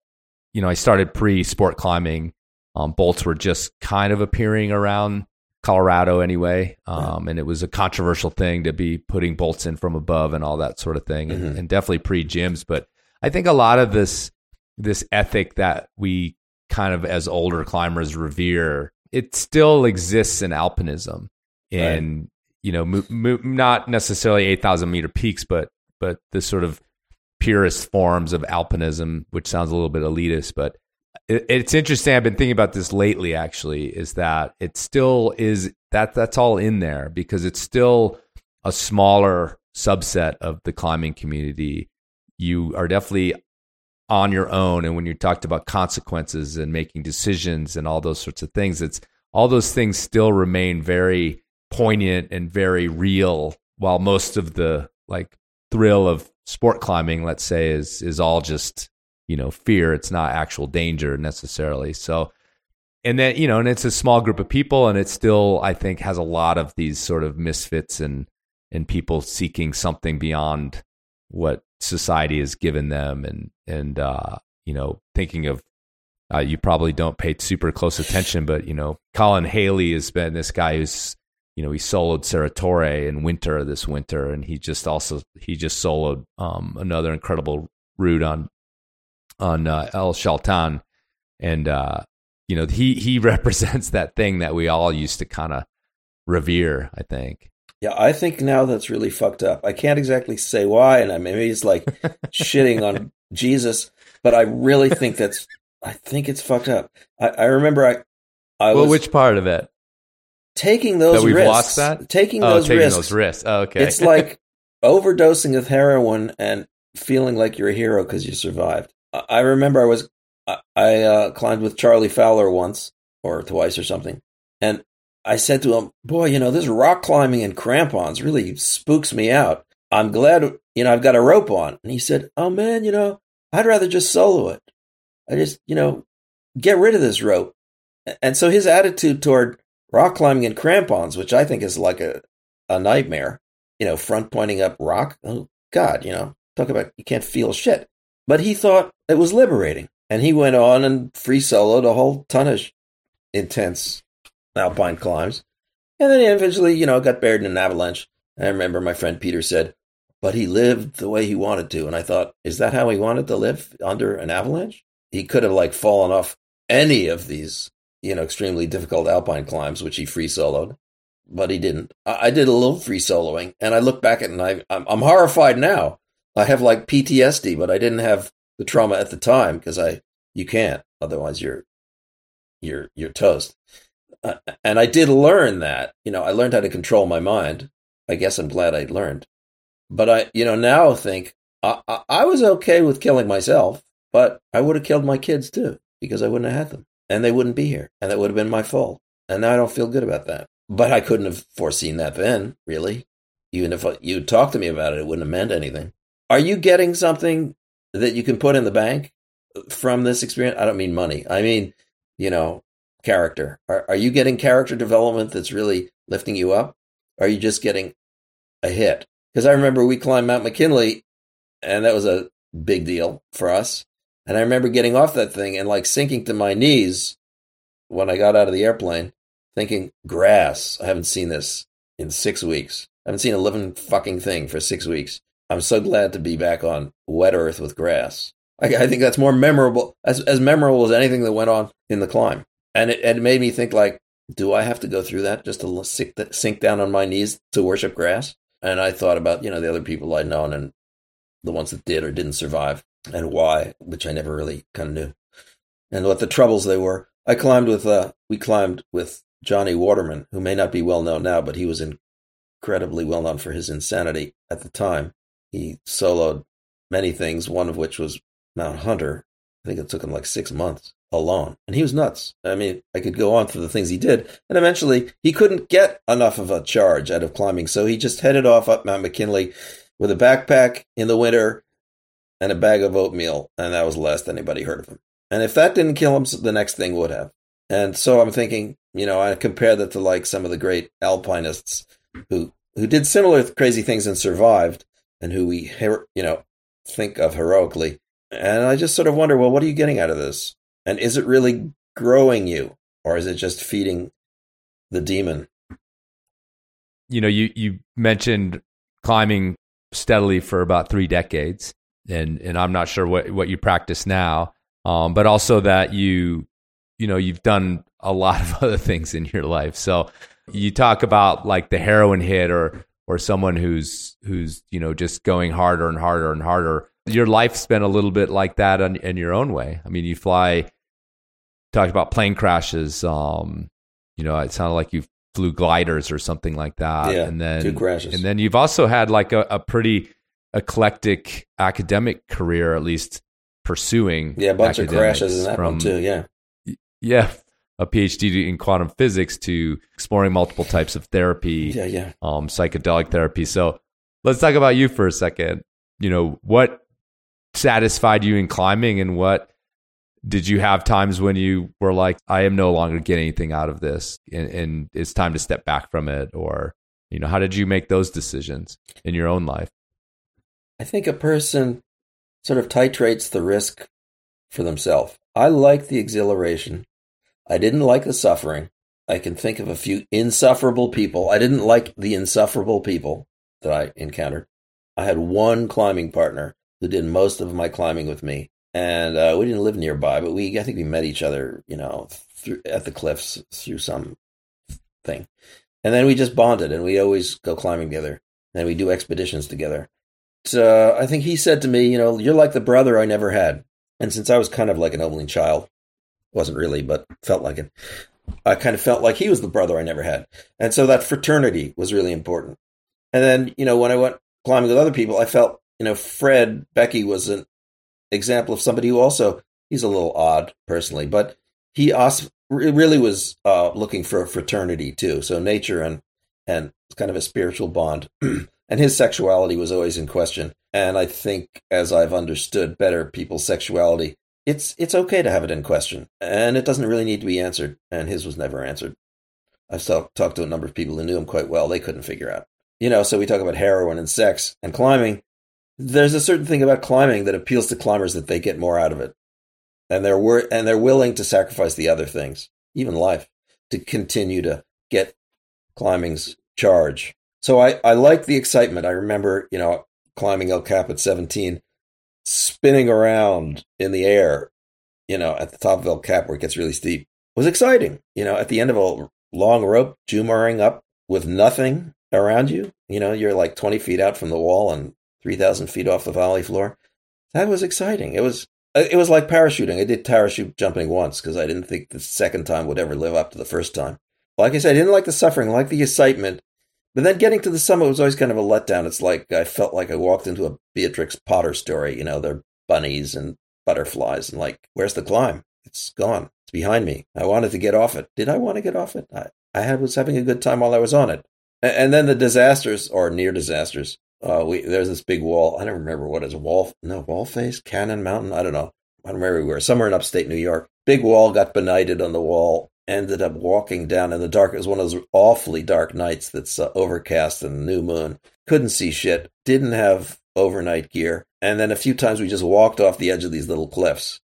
you know, I started pre sport climbing. Um, bolts were just kind of appearing around Colorado anyway. Um, and it was a controversial thing to be putting bolts in from above and all that sort of thing. And, mm-hmm. and definitely pre gyms. But I think a lot of this this ethic that we kind of as older climbers revere, it still exists in alpinism. And right you know, mo- mo- not necessarily 8,000 meter peaks, but but the sort of purest forms of alpinism, which sounds a little bit elitist, but it, it's interesting. I've been thinking about this lately. Actually, is that it still is that that's all in there because it's still a smaller subset of the climbing community. You are definitely on your own, and when you talked about consequences and making decisions and all those sorts of things, it's all those things still remain very poignant and very real while most of the like thrill of sport climbing let's say is is all just you know fear. It's not actual danger necessarily. So and then you know and it's a small group of people and it still i think has a lot of these sort of misfits and and people seeking something beyond what society has given them and and uh you know thinking of uh, you probably don't pay super close attention but you know colin haley has been this guy who's you know, he soloed Torre in winter this winter, and he just also he just soloed um, another incredible route on on uh, El Chaltén, and uh, you know he he represents that thing that we all used to kind of revere. I think. Yeah, I think now that's really fucked up. I can't exactly say why, and I maybe it's like shitting on Jesus, but I really think that's I think it's fucked up. I, I remember I I well, was, which part of it? Taking those that we've risks, lost that? taking oh, those taking risks, those risks. Oh, okay, it's like overdosing with heroin and feeling like you're a hero because you survived. I remember I was I uh, climbed with Charlie Fowler once or twice or something, and I said to him, "Boy, you know this rock climbing in crampons really spooks me out. I'm glad you know I've got a rope on." And he said, "Oh man, you know I'd rather just solo it. I just you know get rid of this rope." And so his attitude toward rock climbing in crampons, which I think is like a, a nightmare. You know, front pointing up rock. Oh God, you know, talk about you can't feel shit. But he thought it was liberating, and he went on and free soloed a whole ton of intense alpine climbs, and then he eventually, you know, got buried in an avalanche. I remember my friend Peter said, "But he lived the way he wanted to," and I thought, is that how he wanted to live under an avalanche? He could have like fallen off any of these you know, extremely difficult alpine climbs, which he free soloed, but he didn't. I, I, did a little free soloing, and I look back at it and I, I'm, I'm horrified now. I have like PTSD, but I didn't have the trauma at the time because I you can't otherwise you're you're you're toast. Uh, and I did learn that. You know, I learned how to control my mind. I guess I'm glad I learned. But I, you know, now think I, I, I was okay with killing myself, but I would have killed my kids too because I wouldn't have had them and they wouldn't be here. And that would have been my fault. And now I don't feel good about that. But I couldn't have foreseen that then, really. Even if you talked to me about it, it wouldn't have meant anything. Are you getting something that you can put in the bank from this experience? I don't mean money. I mean, you know, character. Are, are you getting character development that's really lifting you up? Or are you just getting a hit? Because I remember we climbed Mount McKinley, and that was a big deal for us. And I remember getting off that thing and like sinking to my knees when I got out of the airplane thinking, grass. I haven't seen this in six weeks. I haven't seen a living fucking thing for six weeks. I'm so glad to be back on wet earth with grass. I, I think that's more memorable, as, as memorable as anything that went on in the climb. And it, it made me think, like, do I have to go through that just to sink, sink down on my knees to worship grass? And I thought about, you know, the other people I'd known and the ones that did or didn't survive and why, which I never really kind of knew, and what the troubles they were. I climbed with, uh, we climbed with Johnny Waterman, who may not be well known now, but he was incredibly well known for his insanity at the time. He soloed many things, one of which was Mount Hunter. I think it took him like six months alone. And he was nuts. I mean, I could go on for the things he did. And eventually, he couldn't get enough of a charge out of climbing. So he just headed off up Mount McKinley with a backpack in the winter and a bag of oatmeal. And that was the last anybody heard of him. And if that didn't kill him, the next thing would have. And so I'm thinking, you know, I compare that to like some of the great alpinists who who did similar crazy things and survived, and who we you know think of heroically. And I just sort of wonder, well, what are you getting out of this? And is it really growing you, or is it just feeding the demon? You know, you you mentioned climbing steadily for about three decades, and and I'm not sure what what you practice now, um, but also that you you know you've done a lot of other things in your life. So you talk about like the heroin hit or or someone who's who's you know just going harder and harder and harder. Your life's been a little bit like that in, in your own way. I mean, you fly. Talked about plane crashes. Um, you know, it sounded like you flew gliders or something like that. Yeah, and then two crashes. And then you've also had like a, a pretty eclectic academic career, at least pursuing. Yeah, a bunch of crashes in that from, one too. Yeah, yeah, a PhD in quantum physics to exploring multiple types of therapy, yeah, yeah, um, psychedelic therapy. So let's talk about you for a second. You know, what satisfied you in climbing and what did you have times when you were like, I am no longer getting anything out of this and, and it's time to step back from it? Or, you know, how did you make those decisions in your own life? I think a person sort of titrates the risk for themselves. I like the exhilaration. I didn't like the suffering. I can think of a few insufferable people. I didn't like the insufferable people that I encountered. I had one climbing partner who did most of my climbing with me, and uh, we didn't live nearby, but we I think we met each other, you know, through, at the cliffs through some thing, and then we just bonded, and we always go climbing together, and we do expeditions together. So I think he said to me, you know, you're like the brother I never had. And since I was kind of like an only child, wasn't really, but felt like it, I kind of felt like he was the brother I never had. And so that fraternity was really important. And then, you know, when I went climbing with other people, I felt, you know, Fred Beckey was an example of somebody who also, he's a little odd personally, but he also really was uh, looking for a fraternity too. So nature and, and kind of a spiritual bond. and his sexuality was always in question. And I think as I've understood better people's sexuality, it's it's okay to have it in question, and it doesn't really need to be answered. And his was never answered. I've talk, talked to a number of people who knew him quite well; they couldn't figure out. You know, so we talk about heroin and sex and climbing. There's a certain thing about climbing that appeals to climbers that they get more out of it, and they're wor- and they're willing to sacrifice the other things, even life, to continue to get climbing's charge. So I I like the excitement. I remember, you know, climbing El Cap at 17, spinning around in the air, you know, at the top of El Cap where it gets really steep was exciting. You know, at the end of a long rope, Jumaring up with nothing around you, you know, you're like 20 feet out from the wall and 3,000 feet off the valley floor. That was exciting. It was, it was like parachuting. I did parachute jumping once because I didn't think the second time would ever live up to the first time. Like I said, I didn't like the suffering, like the excitement but then getting to the summit was always kind of a letdown. It's like I felt like I walked into a Beatrix Potter story. You know, they're bunnies and butterflies, and like, where's the climb? It's gone. It's behind me. I wanted to get off it. Did I want to get off it? I, I had, was having a good time while I was on it. And, and then the disasters or near disasters. Uh, we there's this big wall. I don't remember what is wall. No wall face, Cannon Mountain. I don't know. I don't remember where. Somewhere in upstate New York. Big wall got benighted on the wall ended up walking down in the dark. It was one of those awfully dark nights that's uh, overcast and new moon. Couldn't see shit. Didn't have overnight gear. And then a few times we just walked off the edge of these little cliffs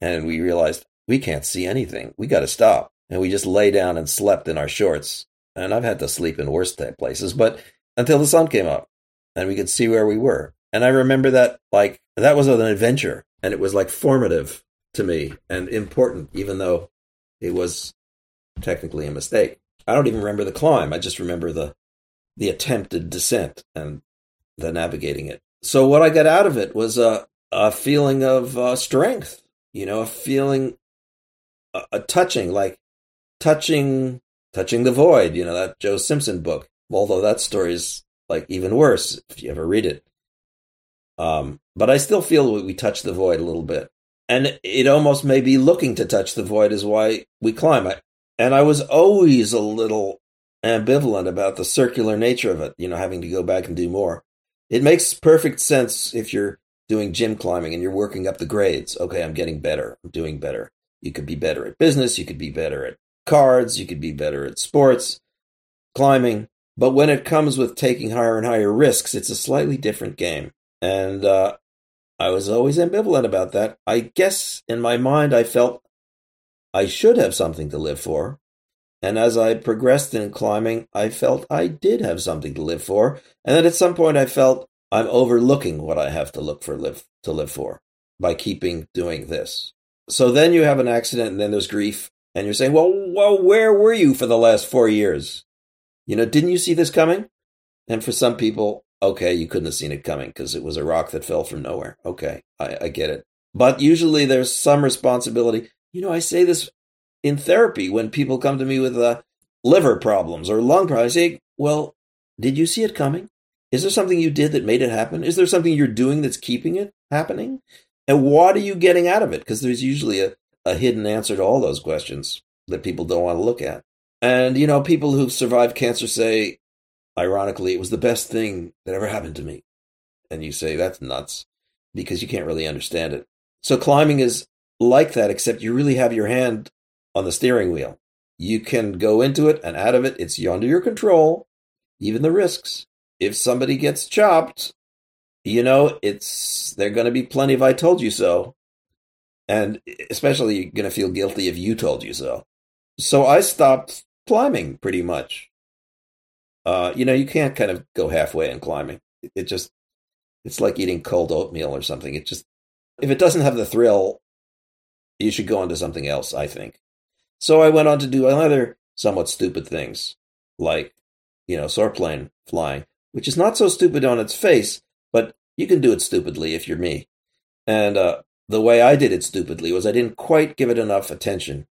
and we realized we can't see anything. We got to stop. and we just lay down and slept in our shorts. And I've had to sleep in worse places, but until the sun came up and we could see where we were. And I remember that like that was an adventure and it was like formative to me and important, even though it was technically a mistake. I don't even remember the climb. I just remember the the attempted descent and the navigating it. So what I got out of it was a a feeling of uh, strength, you know, a feeling a, a touching like touching touching the void, you know, that Joe Simpson book. Although that story is like even worse if you ever read it. Um, but I still feel we touch the void a little bit. And it almost may be looking to touch the void is why we climb. I, and I was always a little ambivalent about the circular nature of it, you know, having to go back and do more. It makes perfect sense if you're doing gym climbing and you're working up the grades. Okay, I'm getting better. I'm doing better. You could be better at business. You could be better at cards. You could be better at sports, climbing. But when it comes with taking higher and higher risks, it's a slightly different game. And uh, I was always ambivalent about that. I guess in my mind, I felt I should have something to live for. And as I progressed in climbing, I felt I did have something to live for. And then at some point, I felt I'm overlooking what I have to look for live to live for by keeping doing this. So then you have an accident, and then there's grief, and you're saying, "Well, well, where were you for the last four years? You know, didn't you see this coming?" And for some people, okay, you couldn't have seen it coming because it was a rock that fell from nowhere. Okay, I, I get it. But usually there's some responsibility. You know, I say this in therapy when people come to me with uh, liver problems or lung problems. I say, well, did you see it coming? Is there something you did that made it happen? Is there something you're doing that's keeping it happening? And what are you getting out of it? Because there's usually a, a hidden answer to all those questions that people don't want to look at. And, you know, people who've survived cancer say, ironically, it was the best thing that ever happened to me. And you say, that's nuts because you can't really understand it. So climbing is like that, except you really have your hand on the steering wheel. You can go into it and out of it. It's under your control, even the risks. If somebody gets chopped, you know, it's they're going to be plenty of I told you so. And especially you're going to feel guilty if you told you so. So I stopped climbing pretty much. Uh, you know, you can't kind of go halfway in climbing. It just, it's like eating cold oatmeal or something. It just, if it doesn't have the thrill, you should go on to something else, I think. So I went on to do other somewhat stupid things, like, you know, plane flying, which is not so stupid on its face, but you can do it stupidly if you're me. And uh, the way I did it stupidly was I didn't quite give it enough attention.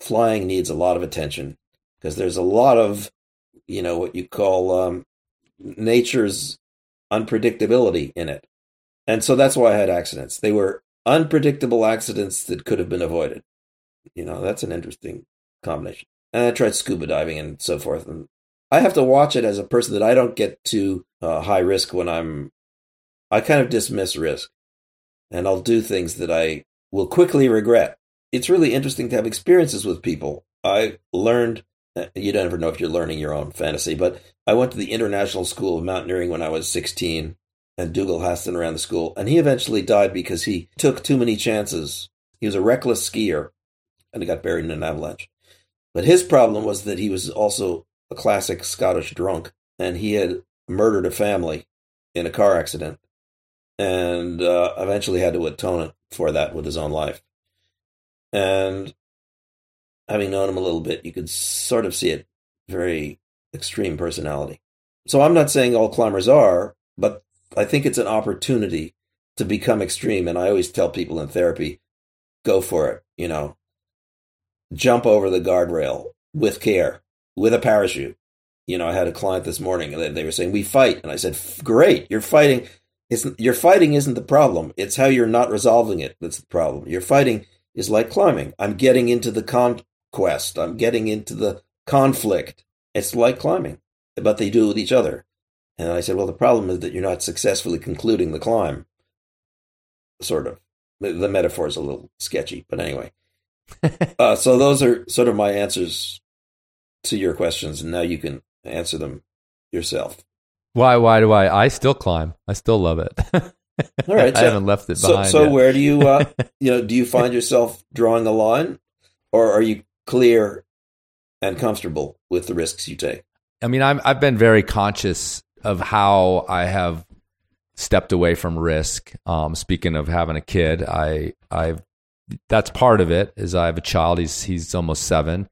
Flying needs a lot of attention because there's a lot of, you know, what you call um, nature's unpredictability in it. And so that's why I had accidents. They were unpredictable accidents that could have been avoided. You know, that's an interesting combination. And I tried scuba diving and so forth. And I have to watch it as a person that I don't get too uh, high risk when I'm, I kind of dismiss risk. And I'll do things that I will quickly regret. It's really interesting to have experiences with people. I learned, uh, you don't ever know if you're learning your own fantasy, but I went to the International School of Mountaineering when I was 16 and Dougal Haston ran the school. And he eventually died because he took too many chances. He was a reckless skier and he got buried in an avalanche. But his problem was that he was also a classic Scottish drunk, and he had murdered a family in a car accident, and uh, eventually had to atone for that with his own life. And having known him a little bit, you could sort of see it very extreme personality. So I'm not saying all climbers are, but I think it's an opportunity to become extreme. And I always tell people in therapy, go for it. You know, jump over the guardrail with care, with a parachute. You know, I had a client this morning and they were saying, we fight. And I said, great, you're fighting. It's, your fighting isn't the problem. It's how you're not resolving it that's the problem. Your fighting is like climbing. I'm getting into the conquest. I'm getting into the conflict. It's like climbing, but they do it with each other. And I said, well, the problem is that you're not successfully concluding the climb. Sort of. The metaphor is a little sketchy, but anyway. uh, so those are sort of my answers to your questions, and now you can answer them yourself. Why? Why do I? I still climb. I still love it. All right, so, I haven't left it behind. So, so yet. where do you, uh, you know, do you find yourself drawing a line, or are you clear and comfortable with the risks you take. I mean, I'm, I've been very conscious of how I have stepped away from risk. Um, speaking of having a kid, I I that's part of it. Is I have a child. He's he's almost seven.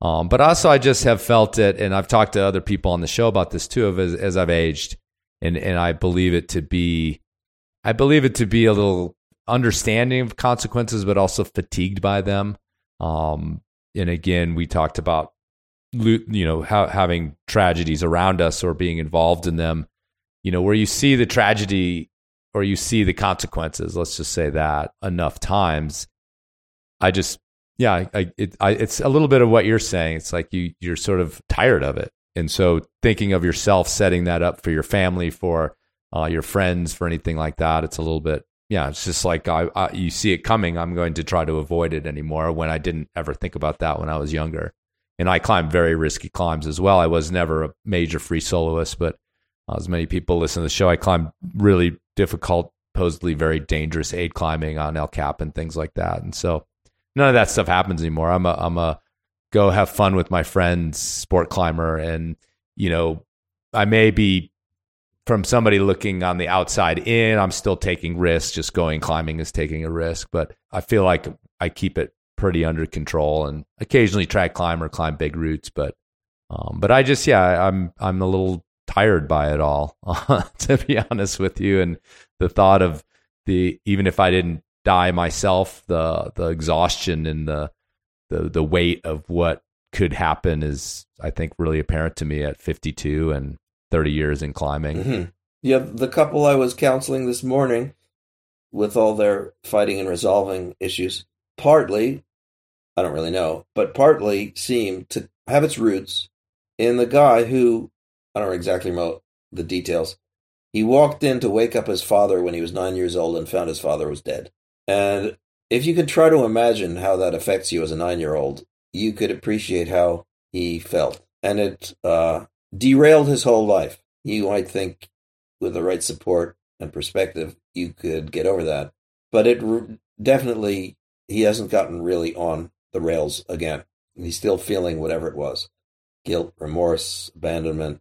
Um, but also, I just have felt it, and I've talked to other people on the show about this too. Of as, as I've aged, and and I believe it to be, I believe it to be a little understanding of consequences, but also fatigued by them. Um, and again, we talked about you know ha- having tragedies around us or being involved in them you know where you see the tragedy or you see the consequences let's just say that enough times i just yeah I, it, I, it's a little bit of what you're saying. It's like you you're sort of tired of it. And so thinking of yourself setting that up for your family for uh, your friends for anything like that it's a little bit yeah it's just like I, I, you see it coming. I'm going to try to avoid it anymore when i didn't ever think about that when i was younger and I climbed very risky climbs as well. I was never a major free soloist, but uh, as many people listen to the show, I climbed really difficult, supposedly very dangerous aid climbing on El Cap and things like that. And so none of that stuff happens anymore. I'm a I'm a go have fun with my friends sport climber, and you know I may be from somebody looking on the outside in, I'm still taking risks. Just going climbing is taking a risk, but I feel like I keep it pretty under control and occasionally try climb or climb big routes. But, um, but I just, yeah, I'm, I'm a little tired by it all, to be honest with you. And the thought of the, even if I didn't die myself, the, the exhaustion and the, the, the weight of what could happen is, I think, really apparent to me at 52 and 30 years in climbing. Mm-hmm. Yeah, the couple I was counseling this morning with all their fighting and resolving issues, partly, I don't really know, but partly seemed to have its roots in the guy who, I don't exactly know the details. He walked in to wake up his father when he was nine years old and found his father was dead. And if you could try to imagine how that affects you as a nine year old, you could appreciate how he felt. And it uh, derailed his whole life. You might think with the right support and perspective, you could get over that. But it definitely he hasn't gotten really on the rails again. He's still feeling whatever it was guilt, remorse, abandonment.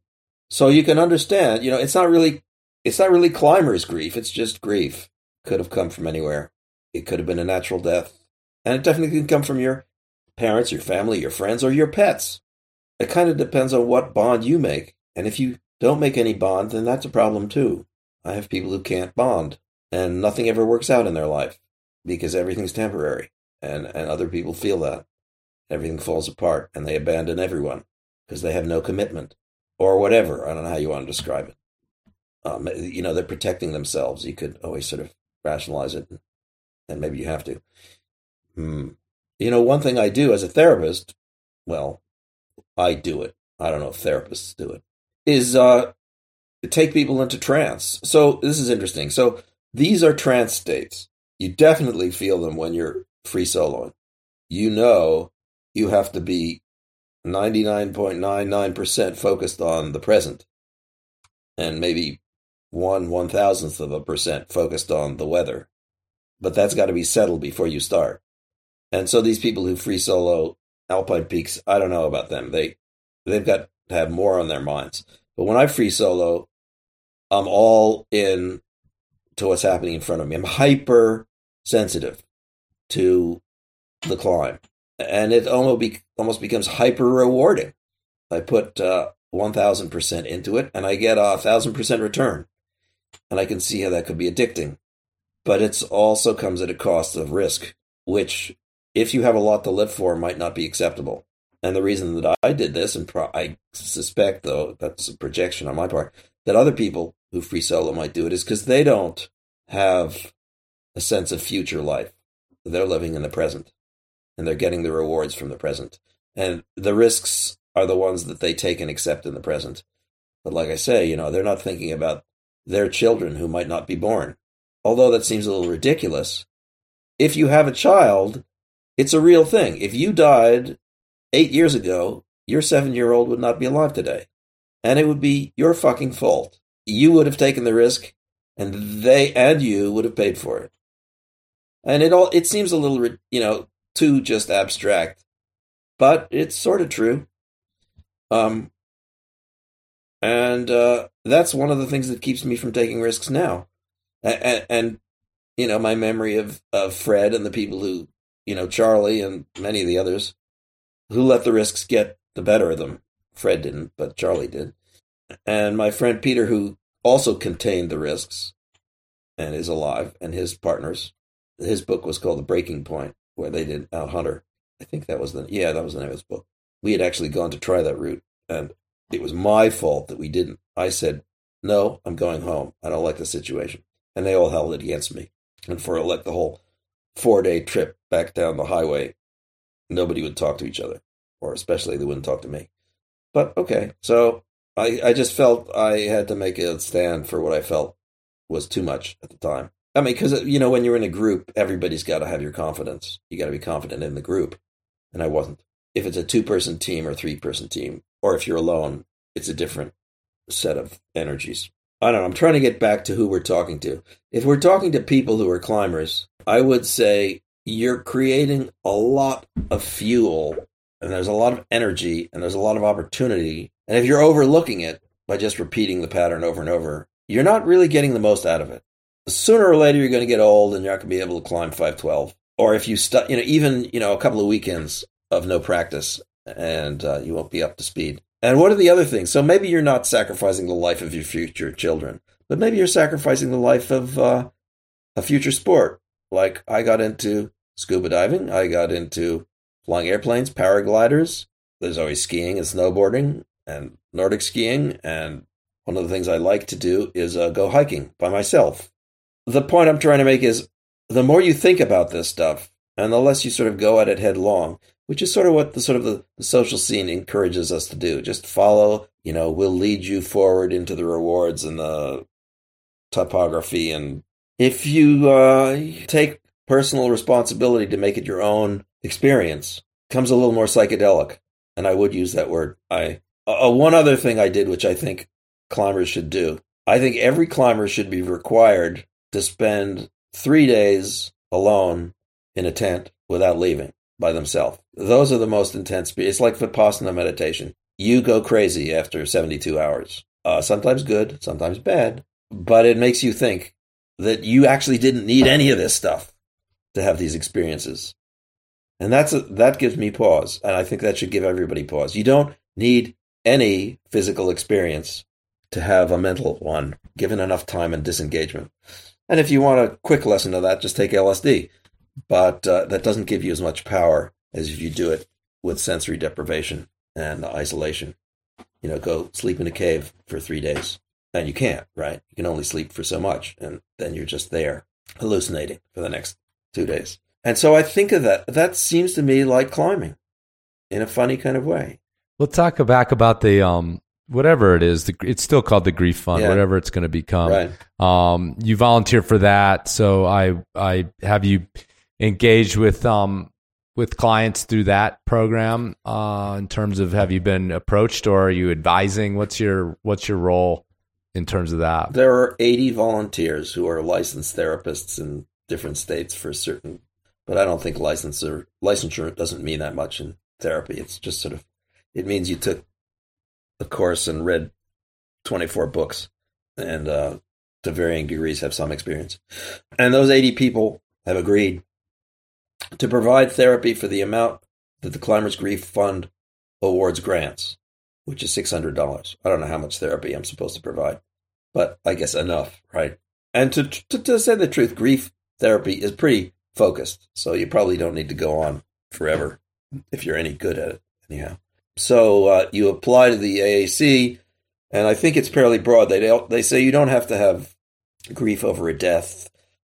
So you can understand, you know, it's not really it's not really climber's grief, it's just grief. Could have come from anywhere. It could have been a natural death. And it definitely can come from your parents, your family, your friends, or your pets. It kind of depends on what bond you make. And if you don't make any bond, then that's a problem too. I have people who can't bond, and nothing ever works out in their life because everything's temporary and, and other people feel that. Everything falls apart and they abandon everyone because they have no commitment or whatever. I don't know how you want to describe it. Um, you know, they're protecting themselves. You could always sort of rationalize it, and maybe you have to. Hmm. You know, one thing I do as a therapist, well, I do it. I don't know if therapists do it, is uh, take people into trance. So this is interesting. So these are trance states you definitely feel them when you're free soloing. You know you have to be 99.99% focused on the present and maybe one one thousandth of a percent focused on the weather. But that's got to be settled before you start. And so these people who free solo alpine peaks, I don't know about them. They they've got to have more on their minds. But when I free solo, I'm all in to what's happening in front of me. I'm hyper sensitive to the climb, and it almost be, almost becomes hyper rewarding. I put uh, one thousand percent into it, and I get a thousand percent return, and I can see how that could be addicting. But it also comes at a cost of risk, which, if you have a lot to live for, might not be acceptable. And the reason that I did this, and pro- I suspect, though that's a projection on my part, that other people who free solo might do it, is because they don't have a sense of future life. They're living in the present and they're getting the rewards from the present. And the risks are the ones that they take and accept in the present. But like I say, you know, they're not thinking about their children who might not be born. Although that seems a little ridiculous. If you have a child, it's a real thing. If you died eight years ago, your seven year old would not be alive today. And it would be your fucking fault. You would have taken the risk, and they and you would have paid for it and it all it seems a little you know too just abstract but it's sort of true. Um, and uh, that's one of the things that keeps me from taking risks now. And, and, you know, my memory of, of Fred and the people who, you know, Charlie and many of the others who let the risks get the better of them. Fred didn't, but Charlie did. And my friend Peter, who also contained the risks and is alive, and his partners. His book was called The Breaking Point, where they did Mount Hunter. I think that was the yeah, that was the name of his book. We had actually gone to try that route, and it was my fault that we didn't. I said, No, I'm going home. I don't like the situation. And they all held it against me. And for like the whole four day trip back down the highway, nobody would talk to each other, or especially they wouldn't talk to me. But okay, so I, I just felt I had to make a stand for what I felt was too much at the time. I mean, because, uh, you know, when you're in a group, everybody's got to have your confidence. You got to be confident in the group. And I wasn't. If it's a two person team or three person team, or if you're alone, it's a different set of energies. I don't know. I'm trying to get back to who we're talking to. If we're talking to people who are climbers, I would say you're creating a lot of fuel and there's a lot of energy and there's a lot of opportunity. And if you're overlooking it by just repeating the pattern over and over, you're not really getting the most out of it. Sooner or later, you're going to get old and you're not going to be able to climb 512. Or if you, stu- you know, even, you know, a couple of weekends of no practice and uh, you won't be up to speed. And what are the other things? So maybe you're not sacrificing the life of your future children, but maybe you're sacrificing the life of uh, a future sport. Like I got into scuba diving, I got into flying airplanes, paragliders. There's always skiing and snowboarding and Nordic skiing. And one of the things I like to do is uh, go hiking by myself. The point I'm trying to make is the more you think about this stuff and the less you sort of go at it headlong, which is sort of what the sort of the, the, social scene encourages us to do. Just follow, you know, we'll lead you forward into the rewards and the topography. And if you uh, take personal responsibility to make it your own experience, comes a little more psychedelic. And I would use that word. I uh, one other thing I did, which I think climbers should do. I think every climber should be required to spend three days alone in a tent without leaving by themselves. Those are the most intense. It's like Vipassana meditation. You go crazy after 72 hours. Uh, sometimes good, sometimes bad, but it makes you think that you actually didn't need any of this stuff to have these experiences. And that's a, that gives me pause. And I think that should give everybody pause. You don't need any physical experience to have a mental one, given enough time and disengagement. And if you want a quick lesson of that, just take LSD but uh, that doesn't give you as much power as if you do it with sensory deprivation and isolation. You know, go sleep in a cave for three days, and you can't, right? You can only sleep for so much, and then you're just there hallucinating for the next two days. And so I think of that. That seems to me like climbing in a funny kind of way. We'll talk back about the um whatever it is. The, it's still called the Grief Fund, yeah. whatever it's going to become. Right. Um, you volunteer for that, so I I have you engaged with um with clients through that program uh, in terms of have you been approached or are you advising what's your what's your role in terms of that there are 80 volunteers who are licensed therapists in different states for certain but i don't think licensure licensure doesn't mean that much in therapy it's just sort of it means you took a course and read 24 books and uh, to varying degrees have some experience and those 80 people have agreed to provide therapy for the amount that the Climbers Grief Fund awards grants, which is $600. I don't know how much therapy I'm supposed to provide, but I guess enough, right? And to, to, to say the truth, grief therapy is pretty focused, so you probably don't need to go on forever if you're any good at it, anyhow. So uh, you apply to the AAC, and I think it's fairly broad. They they say you don't have to have grief over a death,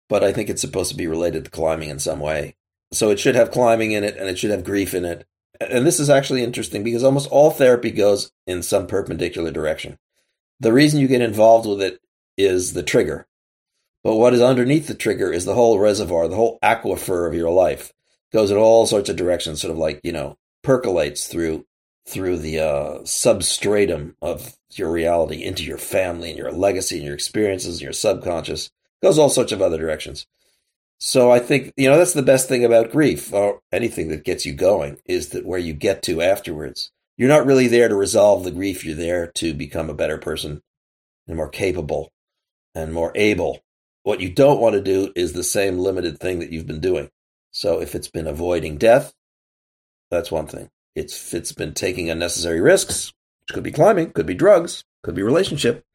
but I think it's supposed to be related to climbing in some way. So it should have climbing in it and it should have grief in it. And this is actually interesting because almost all therapy goes in some perpendicular direction. The reason you get involved with it is the trigger. But what is underneath the trigger is the whole reservoir, the whole aquifer of your life. Goes in all sorts of directions, sort of like, you know, percolates through through the uh, substratum of your reality into your family and your legacy and your experiences and your subconscious. Goes all sorts of other directions. So I think, you know, that's the best thing about grief or anything that gets you going is that where you get to afterwards. You're not really there to resolve the grief. You're there to become a better person and more capable and more able. What you don't want to do is the same limited thing that you've been doing. So if it's been avoiding death, that's one thing. It's it's been taking unnecessary risks, which could be climbing, could be drugs, could be relationship.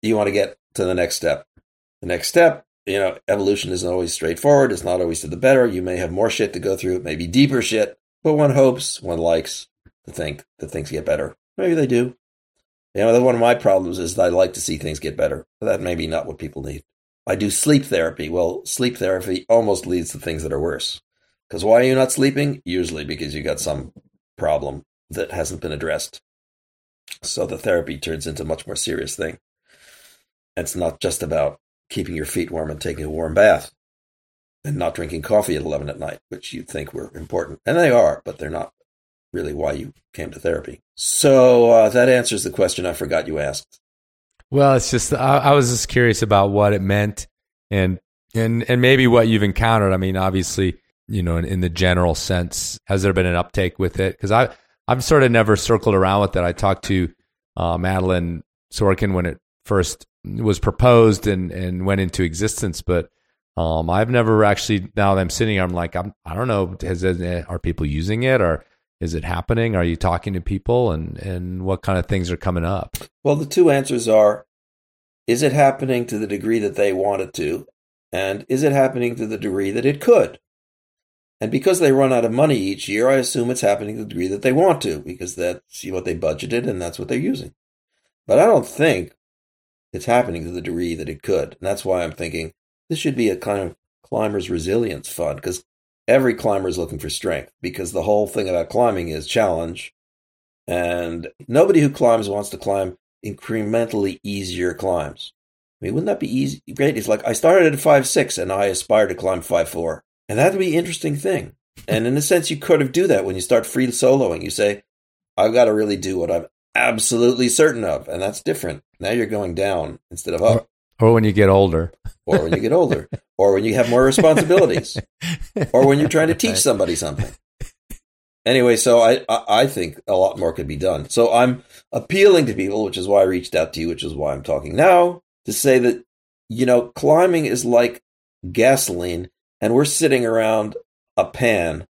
You want to get to the next step. The next step, you know, evolution isn't always straightforward. It's not always to the better. You may have more shit to go through. It may be deeper shit, but one hopes, one likes to think that things get better. Maybe they do. You know, one of my problems is that I like to see things get better. But that may be not what people need. I do sleep therapy. Well, sleep therapy almost leads to things that are worse. Because why are you not sleeping? Usually because you got some problem that hasn't been addressed. So the therapy turns into a much more serious thing. It's not just about keeping your feet warm and taking a warm bath and not drinking coffee at 11 at night, which you'd think were important. And they are, but they're not really why you came to therapy. So uh, that answers the question I forgot you asked. Well, it's just I, I, was just curious about what it meant and and and maybe what you've encountered. I mean, obviously, you know, in, in the general sense, has there been an uptake with it? Because I I've sort of never circled around with it. I talked to uh, Madaleine Sorkin when it first was proposed and and went into existence, but um, I've never actually. Now that I'm sitting here, I'm like, I'm I don't know. Has, are people using it or is it happening? Are you talking to people and, and what kind of things are coming up? Well, the two answers are is it happening to the degree that they want it to? And is it happening to the degree that it could? And because they run out of money each year, I assume it's happening to the degree that they want to, because that's what they budgeted and that's what they're using. But I don't think it's happening to the degree that it could. And that's why I'm thinking this should be a kind of climbers resilience fund, because every climber is looking for strength because the whole thing about climbing is challenge. And nobody who climbs wants to climb incrementally easier climbs. I mean, wouldn't that be easy? Great. It's like I started at five six and I aspire to climb five four, and that'd be an interesting thing. And in a sense, you could have do that when you start free soloing. You say, "I've got to really do what I'm absolutely certain of," and that's different. Now you're going down instead of up. Or when you get older. or when you get older. or when you have more responsibilities. or when you're trying to teach somebody something. Anyway, so I, I think a lot more could be done. So I'm appealing to people, which is why I reached out to you, which is why I'm talking now, to say that, you know, climbing is like gasoline, and we're sitting around a pan,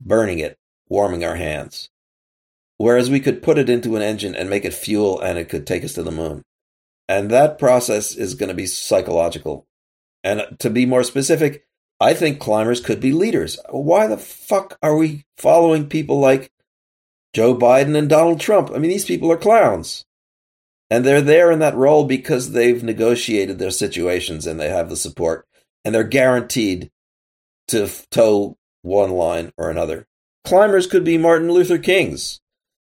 burning it, warming our hands. Whereas we could put it into an engine and make it fuel and it could take us to the moon. And that process is going to be psychological. And to be more specific, I think climbers could be leaders. Why the fuck are we following people like Joe Biden and Donald Trump? I mean, these people are clowns. And they're there in that role because they've negotiated their situations and they have the support and they're guaranteed to toe one line or another. Climbers could be Martin Luther King's.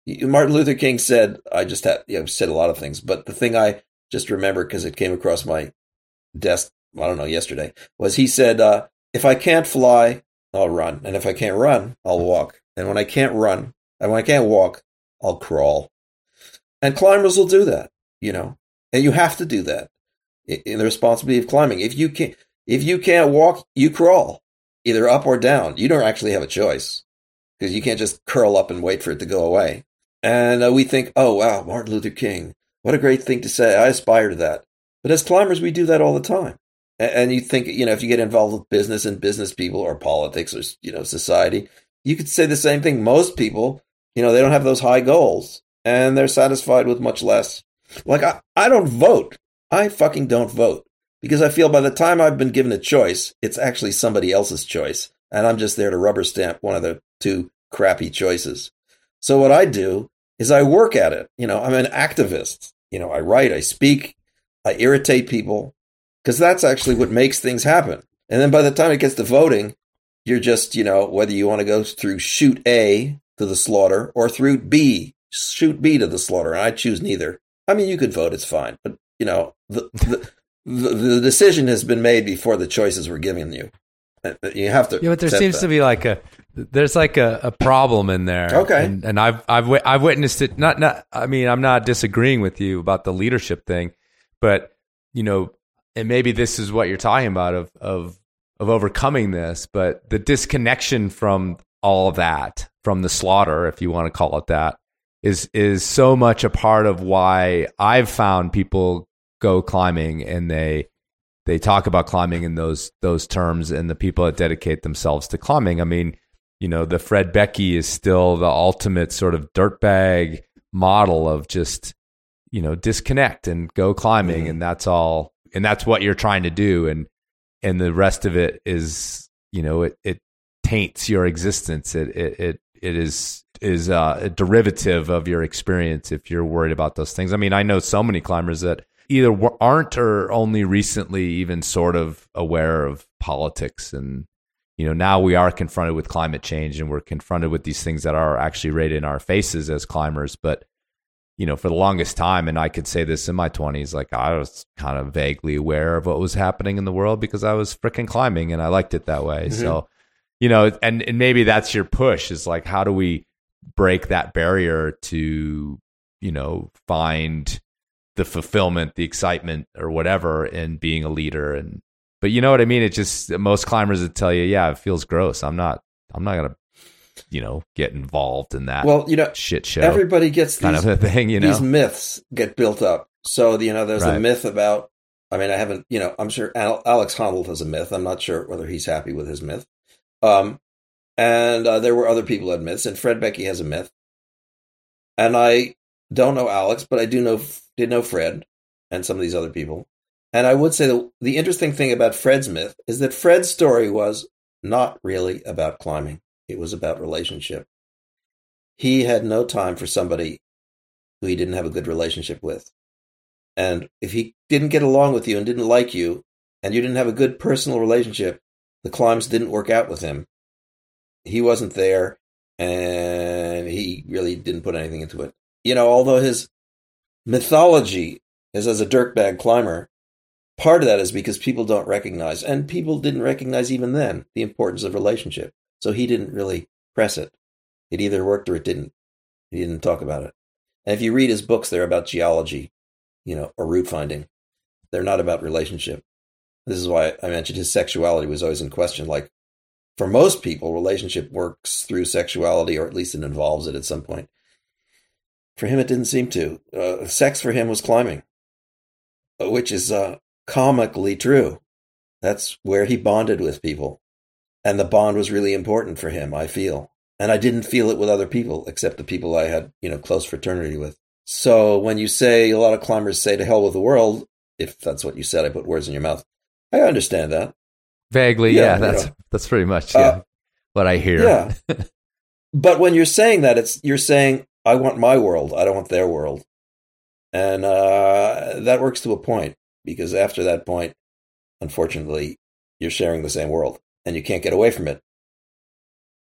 Martin Luther King said, I just have, you know, said a lot of things, but the thing I just remember because it came across my desk, I don't know, yesterday, was he said, uh, if I can't fly, I'll run. And if I can't run, I'll walk. And when I can't run, and when I can't walk, I'll crawl. And climbers will do that, you know, and you have to do that in the responsibility of climbing. If you can't, if you can't walk, you crawl either up or down. You don't actually have a choice because you can't just curl up and wait for it to go away. And uh, we think, oh, wow, Martin Luther King, what a great thing to say. I aspire to that. But as climbers, we do that all the time. And you think, you know, if you get involved with business and business people or politics or, you know, society, you could say the same thing. Most people, you know, they don't have those high goals and they're satisfied with much less. Like, I, I don't vote. I fucking don't vote because I feel by the time I've been given a choice, it's actually somebody else's choice. And I'm just there to rubber stamp one of the two crappy choices. So what I do is I work at it. You know, I'm an activist. You know, I write, I speak, I irritate people because that's actually what makes things happen. And then by the time it gets to voting, you're just, you know, whether you want to go through chute A to the slaughter or through B, chute B to the slaughter. And I choose neither. I mean, you could vote, it's fine. But, you know, the, the, the, the decision has been made before the choices were given you. Uh, uh, you have to. Yeah, but there seems that. to be like a there's like a, a problem in there. Okay. And, and I've I've I've witnessed it. Not not. I mean, I'm not disagreeing with you about the leadership thing, but you know, and maybe this is what you're talking about of of of overcoming this, but the disconnection from all of that, from the slaughter, if you want to call it that, is is so much a part of why I've found people go climbing and they they talk about climbing in those those terms and the people that dedicate themselves to climbing. I mean, you know, the Fred Beckey is still the ultimate sort of dirtbag model of just, you know, disconnect and go climbing mm-hmm. and that's all and that's what you're trying to do and and the rest of it is, you know, it it taints your existence. It it it, it is is uh, a derivative of your experience if you're worried about those things. I mean, I know so many climbers that either aren't or only recently even sort of aware of politics and you know now we are confronted with climate change and we're confronted with these things that are actually right in our faces as climbers but you know for the longest time and i could say this in my 20s like i was kind of vaguely aware of what was happening in the world because i was freaking climbing and i liked it that way mm-hmm. so you know and, and maybe that's your push is like how do we break that barrier to you know find the fulfillment, the excitement, or whatever in being a leader. And but you know what I mean? It just most climbers would tell you, yeah, it feels gross. I'm not. I'm not gonna, you know, get involved in that. Well, you know, shit show. Everybody gets kind these, of a thing. You know, these myths get built up. So you know, there's right. a myth about. I mean, I haven't. You know, I'm sure Alex Honnold has a myth. I'm not sure whether he's happy with his myth. Um, and uh, there were other people who had myths, and Fred Beckey has a myth. And I don't know Alex, but I do know did know Fred and some of these other people. And I would say the, interesting thing about Fred's myth is that Fred's story was not really about climbing. It was about relationship. He had no time for somebody who he didn't have a good relationship with. And if he didn't get along with you and didn't like you, and you didn't have a good personal relationship, the climbs didn't work out with him. He wasn't there, and he really didn't put anything into it. You know, although his mythology is as a dirtbag climber. Part of that is because people don't recognize, and people didn't recognize even then, the importance of relationship. So he didn't really press it. It either worked or it didn't. He didn't talk about it. And if you read his books, they're about geology, you know, or route finding. They're not about relationship. This is why I mentioned his sexuality was always in question. Like for most people, relationship works through sexuality, or at least it involves it at some point. For him, it didn't seem to. Uh, sex for him was climbing, uh, which is uh, comically true. That's where he bonded with people. And the bond was really important for him, I feel. And I didn't feel it with other people, except the people I had, you know, close fraternity with. So when you say a lot of climbers say to hell with the world, if that's what you said, I put words in your mouth. I understand that. Vaguely, yeah, yeah that's know. that's pretty much yeah, uh, what I hear. Yeah. but when you're saying that, it's you're saying I want my world. I don't want their world. And uh, that works to a point because after that point, unfortunately, you're sharing the same world and you can't get away from it.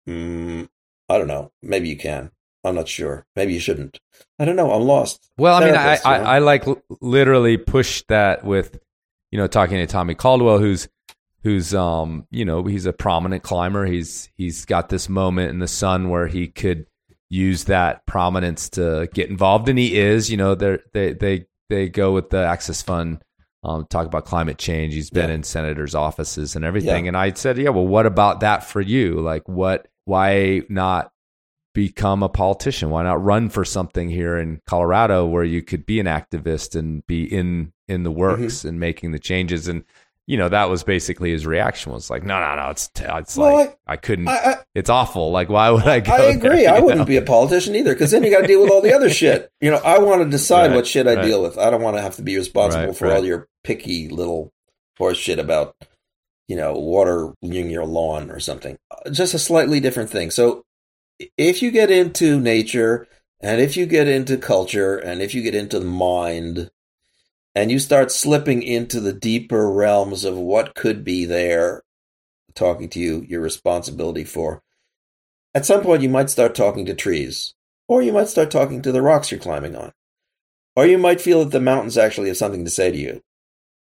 Mm, I don't know. Maybe you can. I'm not sure. Maybe you shouldn't. I don't know. I'm lost. Well, I mean, I, I, I, like literally push that with, you know, talking to Tommy Caldwell, who's who's um, you know, he's a prominent climber. He's he's got this moment in the sun where he could use that prominence to get involved, and he is. You know, they they they they go with the Access Fund. Um, talk about climate change. He's been yeah. in senators' offices and everything. Yeah. And I said, yeah, well, what about that for you? Like, what? Why not become a politician? Why not run for something here in Colorado where you could be an activist and be in in the works mm-hmm. and making the changes? And you know, that was basically his reaction was like, no, no, no, it's, it's well, like, I, I couldn't, I, I, it's awful. Like, why would I go? I agree. There, I wouldn't know? be a politician either because then you got to deal with all the other shit. You know, I want to decide right, what shit I right. deal with. I don't want to have to be responsible right, for all your picky little horse shit about, you know, watering your lawn or something. Just a slightly different thing. So if you get into nature and if you get into culture and if you get into the mind, and you start slipping into the deeper realms of what could be there, talking to you, your responsibility for. At some point, you might start talking to trees, or you might start talking to the rocks you're climbing on, or you might feel that the mountains actually have something to say to you.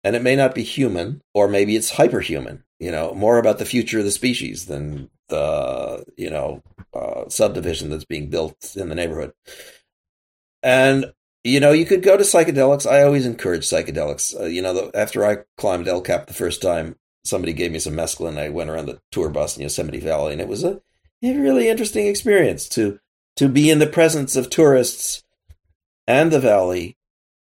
And it may not be human, or maybe it's hyperhuman, you know, more about the future of the species than the, you know, uh, subdivision that's being built in the neighborhood. And you know, you could go to psychedelics. I always encourage psychedelics. Uh, you know, the, after I climbed El Cap the first time, somebody gave me some mescaline. I went around the tour bus in Yosemite Valley, and it was a, a really interesting experience to to be in the presence of tourists and the valley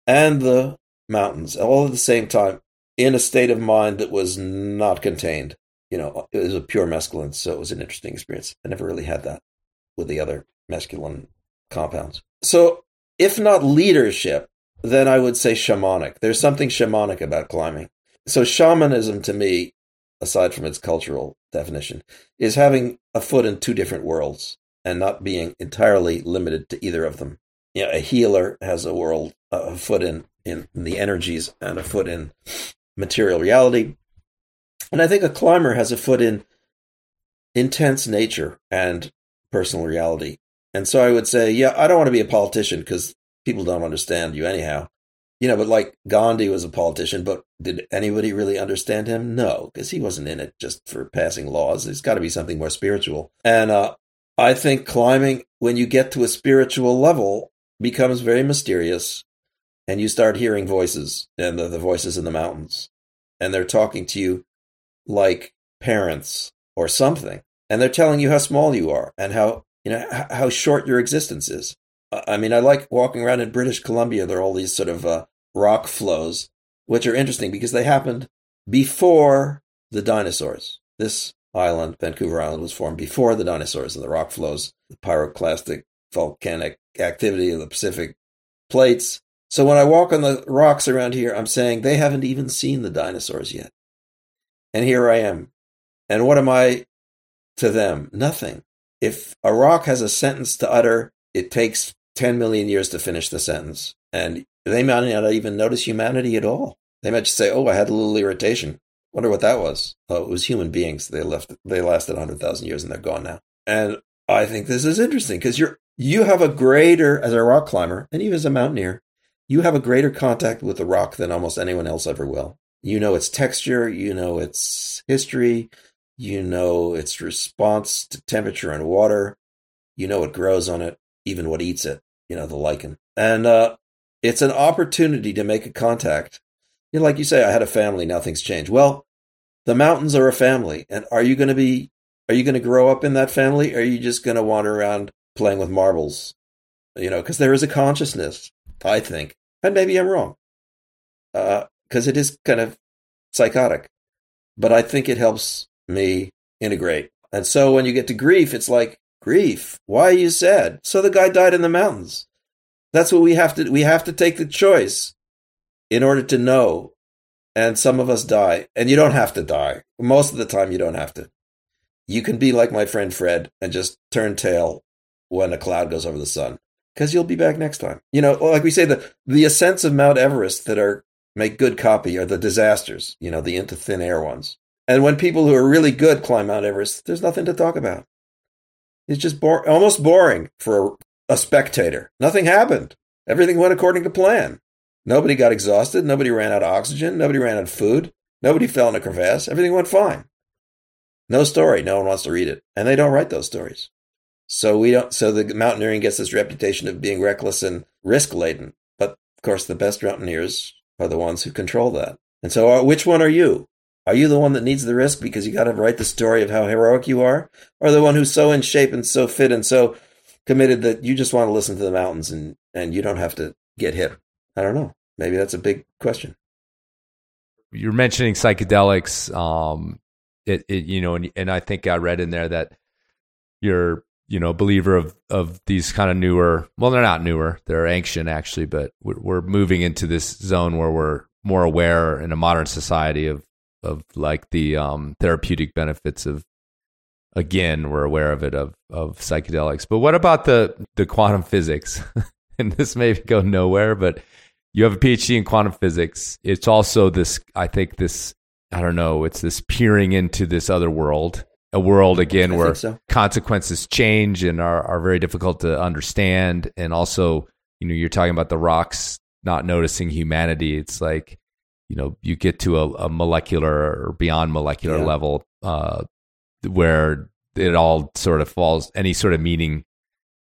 and the mountains all at the same time in a state of mind that was not contained. You know, it was a pure mescaline, so it was an interesting experience. I never really had that with the other mescaline compounds. So, if not leadership, then I would say shamanic. There's something shamanic about climbing. So, shamanism to me, aside from its cultural definition, is having a foot in two different worlds and not being entirely limited to either of them. You know, a healer has a world, a foot in, in the energies and a foot in material reality. And I think a climber has a foot in intense nature and personal reality. And so I would say, yeah, I don't want to be a politician because people don't understand you anyhow. You know, but like Gandhi was a politician, but did anybody really understand him? No, because he wasn't in it just for passing laws. There's got to be something more spiritual. And uh, I think climbing, when you get to a spiritual level, becomes very mysterious and you start hearing voices and the, the voices in the mountains and they're talking to you like parents or something and they're telling you how small you are and how you know how short your existence is i mean i like walking around in british columbia there are all these sort of uh, rock flows which are interesting because they happened before the dinosaurs this island vancouver island was formed before the dinosaurs and the rock flows the pyroclastic volcanic activity of the pacific plates so when I walk on the rocks around here, I'm saying they haven't even seen the dinosaurs yet. And here I am. And what am I to them? Nothing. If a rock has a sentence to utter, it takes 10 million years to finish the sentence. And they might not even notice humanity at all. They might just say, oh, I had a little irritation. Wonder what that was. Oh, it was human beings. They left, they lasted 100,000 years and they're gone now. And I think this is interesting because you're, you have a greater, as a rock climber and even as a mountaineer, you have a greater contact with the rock than almost anyone else ever will. You know its texture, you know its history, you know its response to temperature and water, you know what grows on it, even what eats it, you know, the lichen. And uh, it's an opportunity to make a contact. You know, like you say, I had a family, now things change. Well, the mountains are a family. And are you going to be, are you going to grow up in that family? Or are you just going to wander around playing with marbles? You know, because there is a consciousness, I think, and maybe I'm wrong, because uh, it is kind of psychotic. But I think it helps me integrate. And so when you get to grief, it's like grief. Why are you sad? So the guy died in the mountains. That's what we have to. We have to take the choice in order to know. And some of us die, and you don't have to die. Most of the time, you don't have to. You can be like my friend Fred and just turn tail when a cloud goes over the sun because you'll be back next time. You know, like we say, the the ascents of Mount Everest that are make good copy are the disasters. You know, the into thin air ones. And when people who are really good climb Mount Everest, there's nothing to talk about. It's just bo- almost boring for a, a spectator. Nothing happened. Everything went according to plan. Nobody got exhausted. Nobody ran out of oxygen. Nobody ran out of food. Nobody fell in a crevasse. Everything went fine. No story. No one wants to read it. And they don't write those stories. So we don't. So the mountaineering gets this reputation of being reckless and risk laden. But of course, the best mountaineers are the ones who control that. And so, uh, which one are you? Are you the one that needs the risk because you got to write the story of how heroic you are, or the one who's so in shape and so fit and so committed that you just want to listen to the mountains and and you don't have to get hit? I don't know. Maybe that's a big question. You're mentioning psychedelics. Um, it, it you know, and, and I think I read in there that you're you know believer of of these kind of newer well they're not newer they're ancient actually but we're, we're moving into this zone where we're more aware in a modern society of of like the um, therapeutic benefits of again we're aware of it of of psychedelics but what about the the quantum physics and this may go nowhere but you have a phd in quantum physics it's also this i think this i don't know it's this peering into this other world a world again where so. consequences change and are, are very difficult to understand. And also, you know, you're talking about the rocks not noticing humanity. It's like, you know, you get to a, a molecular or beyond molecular yeah. level uh, where it all sort of falls, any sort of meaning,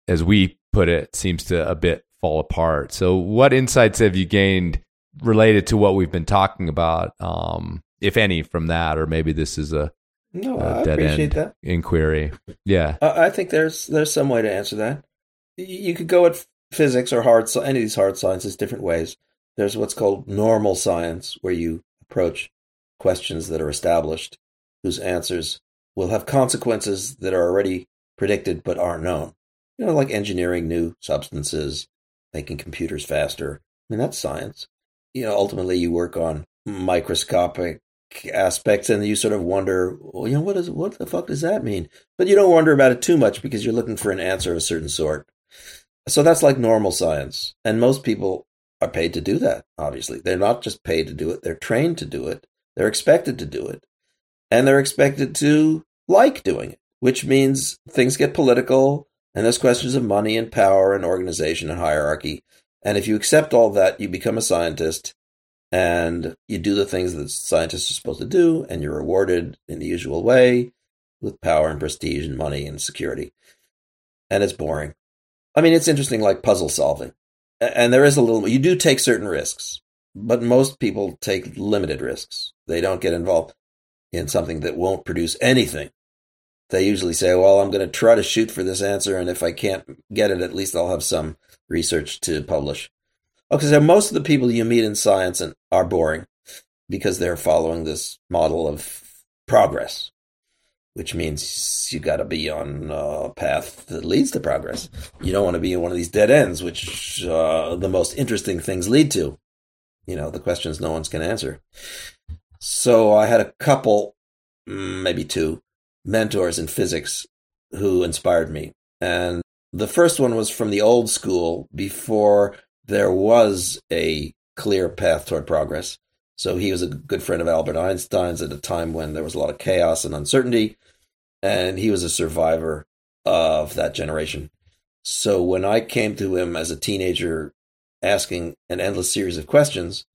as we put it, seems to a bit fall apart. So, what insights have you gained related to what we've been talking about? Um, if any, from that, or maybe this is a, No, a I dead appreciate end that. inquiry. Yeah. I I think there's there's some way to answer that. You could go at physics or hard any of these hard sciences different ways. There's what's called normal science, where you approach questions that are established, whose answers will have consequences that are already predicted but aren't known. You know, like engineering new substances, making computers faster. I mean, that's science. You know, ultimately, you work on microscopic aspects, and you sort of wonder, well, you know, what is what the fuck does that mean? But you don't wonder about it too much because you're looking for an answer of a certain sort. So that's like normal science, and most people are paid to do that. Obviously, they're not just paid to do it; they're trained to do it. They're expected to do it, and they're expected to like doing it, which means things get political, and there's questions of money and power and organization and hierarchy. And if you accept all that, you become a scientist and you do the things that scientists are supposed to do, and you're rewarded in the usual way with power and prestige and money and security. And it's boring. I mean, it's interesting, like puzzle solving. And there is a little, you do take certain risks, but most people take limited risks. They don't get involved in something that won't produce anything. They usually say, well, I'm going to try to shoot for this answer, and if I can't get it, at least I'll have some research to publish. Okay, so most of the people you meet in science and are boring because they're following this model of progress, which means you got to be on a path that leads to progress. You don't want to be in one of these dead ends, which uh, the most interesting things lead to. You know, the questions no one's going to answer. So I had a couple, maybe two, mentors in physics who inspired me. And the first one was from the old school before there was a clear path toward progress. So he was a good friend of Albert Einstein's at a time when there was a lot of chaos and uncertainty, and he was a survivor of that generation. So when I came to him as a teenager asking an endless series of questions,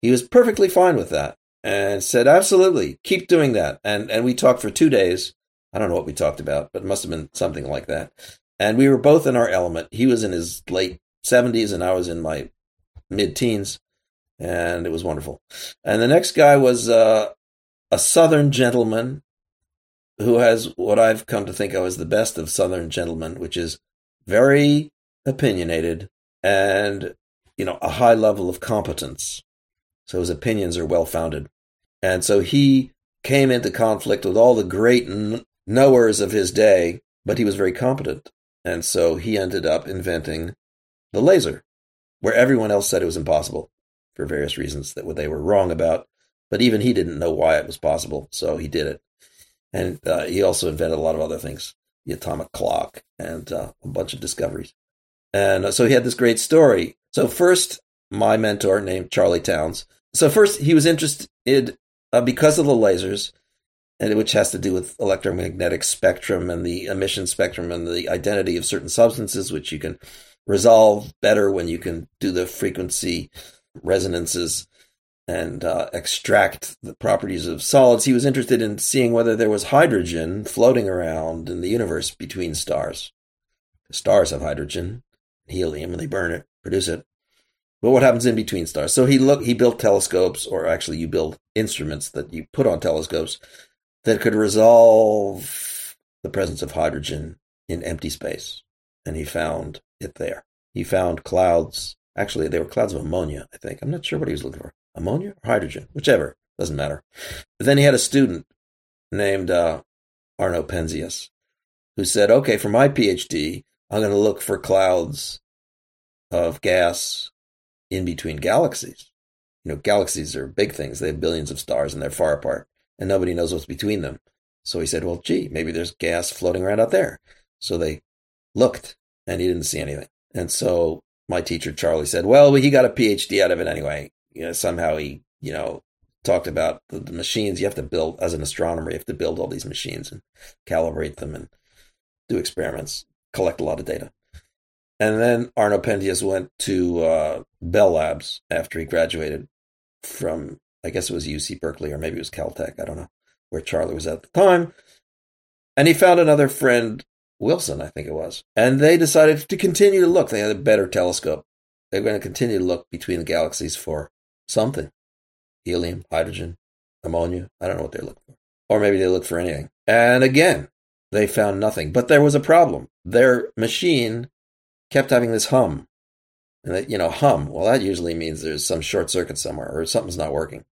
he was perfectly fine with that and said, Absolutely, keep doing that. And and we talked for two days. I don't know what we talked about, but it must have been something like that. And we were both in our element. He was in his late 70s and I was in my mid teens. And it was wonderful. And the next guy was uh, a Southern gentleman who has what I've come to think of as the best of Southern gentlemen, which is very opinionated and, you know, a high level of competence. So his opinions are well founded. And so he came into conflict with all the great kn- knowers of his day, but he was very competent. And so he ended up inventing the laser, where everyone else said it was impossible for various reasons that they were wrong about. But even he didn't know why it was possible, so he did it. And uh, he also invented a lot of other things, the atomic clock and uh, a bunch of discoveries. And uh, so he had this great story. So first, my mentor named Charlie Townes. So first, he was interested uh, because of the lasers, and which has to do with electromagnetic spectrum and the emission spectrum and the identity of certain substances, which you can resolve better when you can do the frequency resonances and uh, extract the properties of solids. He was interested in seeing whether there was hydrogen floating around in the universe between stars. Stars have hydrogen, helium, and they burn it, produce it. But what happens in between stars? So he look he built telescopes, or actually you build instruments that you put on telescopes that could resolve the presence of hydrogen in empty space. And he found it there. He found clouds. Actually, they were clouds of ammonia, I think. I'm not sure what he was looking for. Ammonia or hydrogen? Whichever. Doesn't matter. But then he had a student named uh, Arno Penzias who said, okay, for my PhD, I'm going to look for clouds of gas in between galaxies. You know, galaxies are big things. They have billions of stars and they're far apart, and nobody knows what's between them. So he said, well, gee, maybe there's gas floating around out there. So they looked, and he didn't see anything. And so my teacher, Charlie, said, well, he got a PhD out of it anyway. You know, somehow he, you know, talked about the, the machines you have to build as an astronomer. You have to build all these machines and calibrate them and do experiments, collect a lot of data. And then Arno Penzias went to uh, Bell Labs after he graduated from, I guess it was UC Berkeley or maybe it was Caltech. I don't know where Charlie was at the time. And he found another friend, Wilson, I think it was. And they decided to continue to look. They had a better telescope. They're going to continue to look between the galaxies for something helium, hydrogen, ammonia. I don't know what they're looking for. Or maybe they looked for anything. And again, they found nothing. But there was a problem. Their machine kept having this hum. And that, you know, hum, well, that usually means there's some short circuit somewhere or something's not working.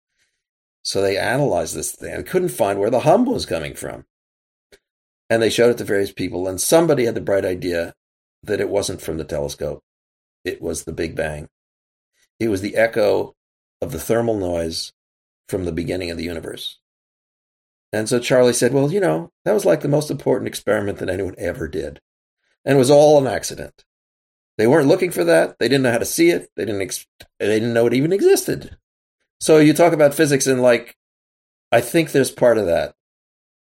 So they analyzed this thing and couldn't find where the hum was coming from. And they showed it to various people, and somebody had the bright idea that it wasn't from the telescope. It was the Big Bang. It was the echo of the thermal noise from the beginning of the universe. And so Charlie said, Well, you know, that was like the most important experiment that anyone ever did. And it was all an accident. They weren't looking for that. They didn't know how to see it. They didn't, ex- they didn't know it even existed. So you talk about physics and like, I think there's part of that.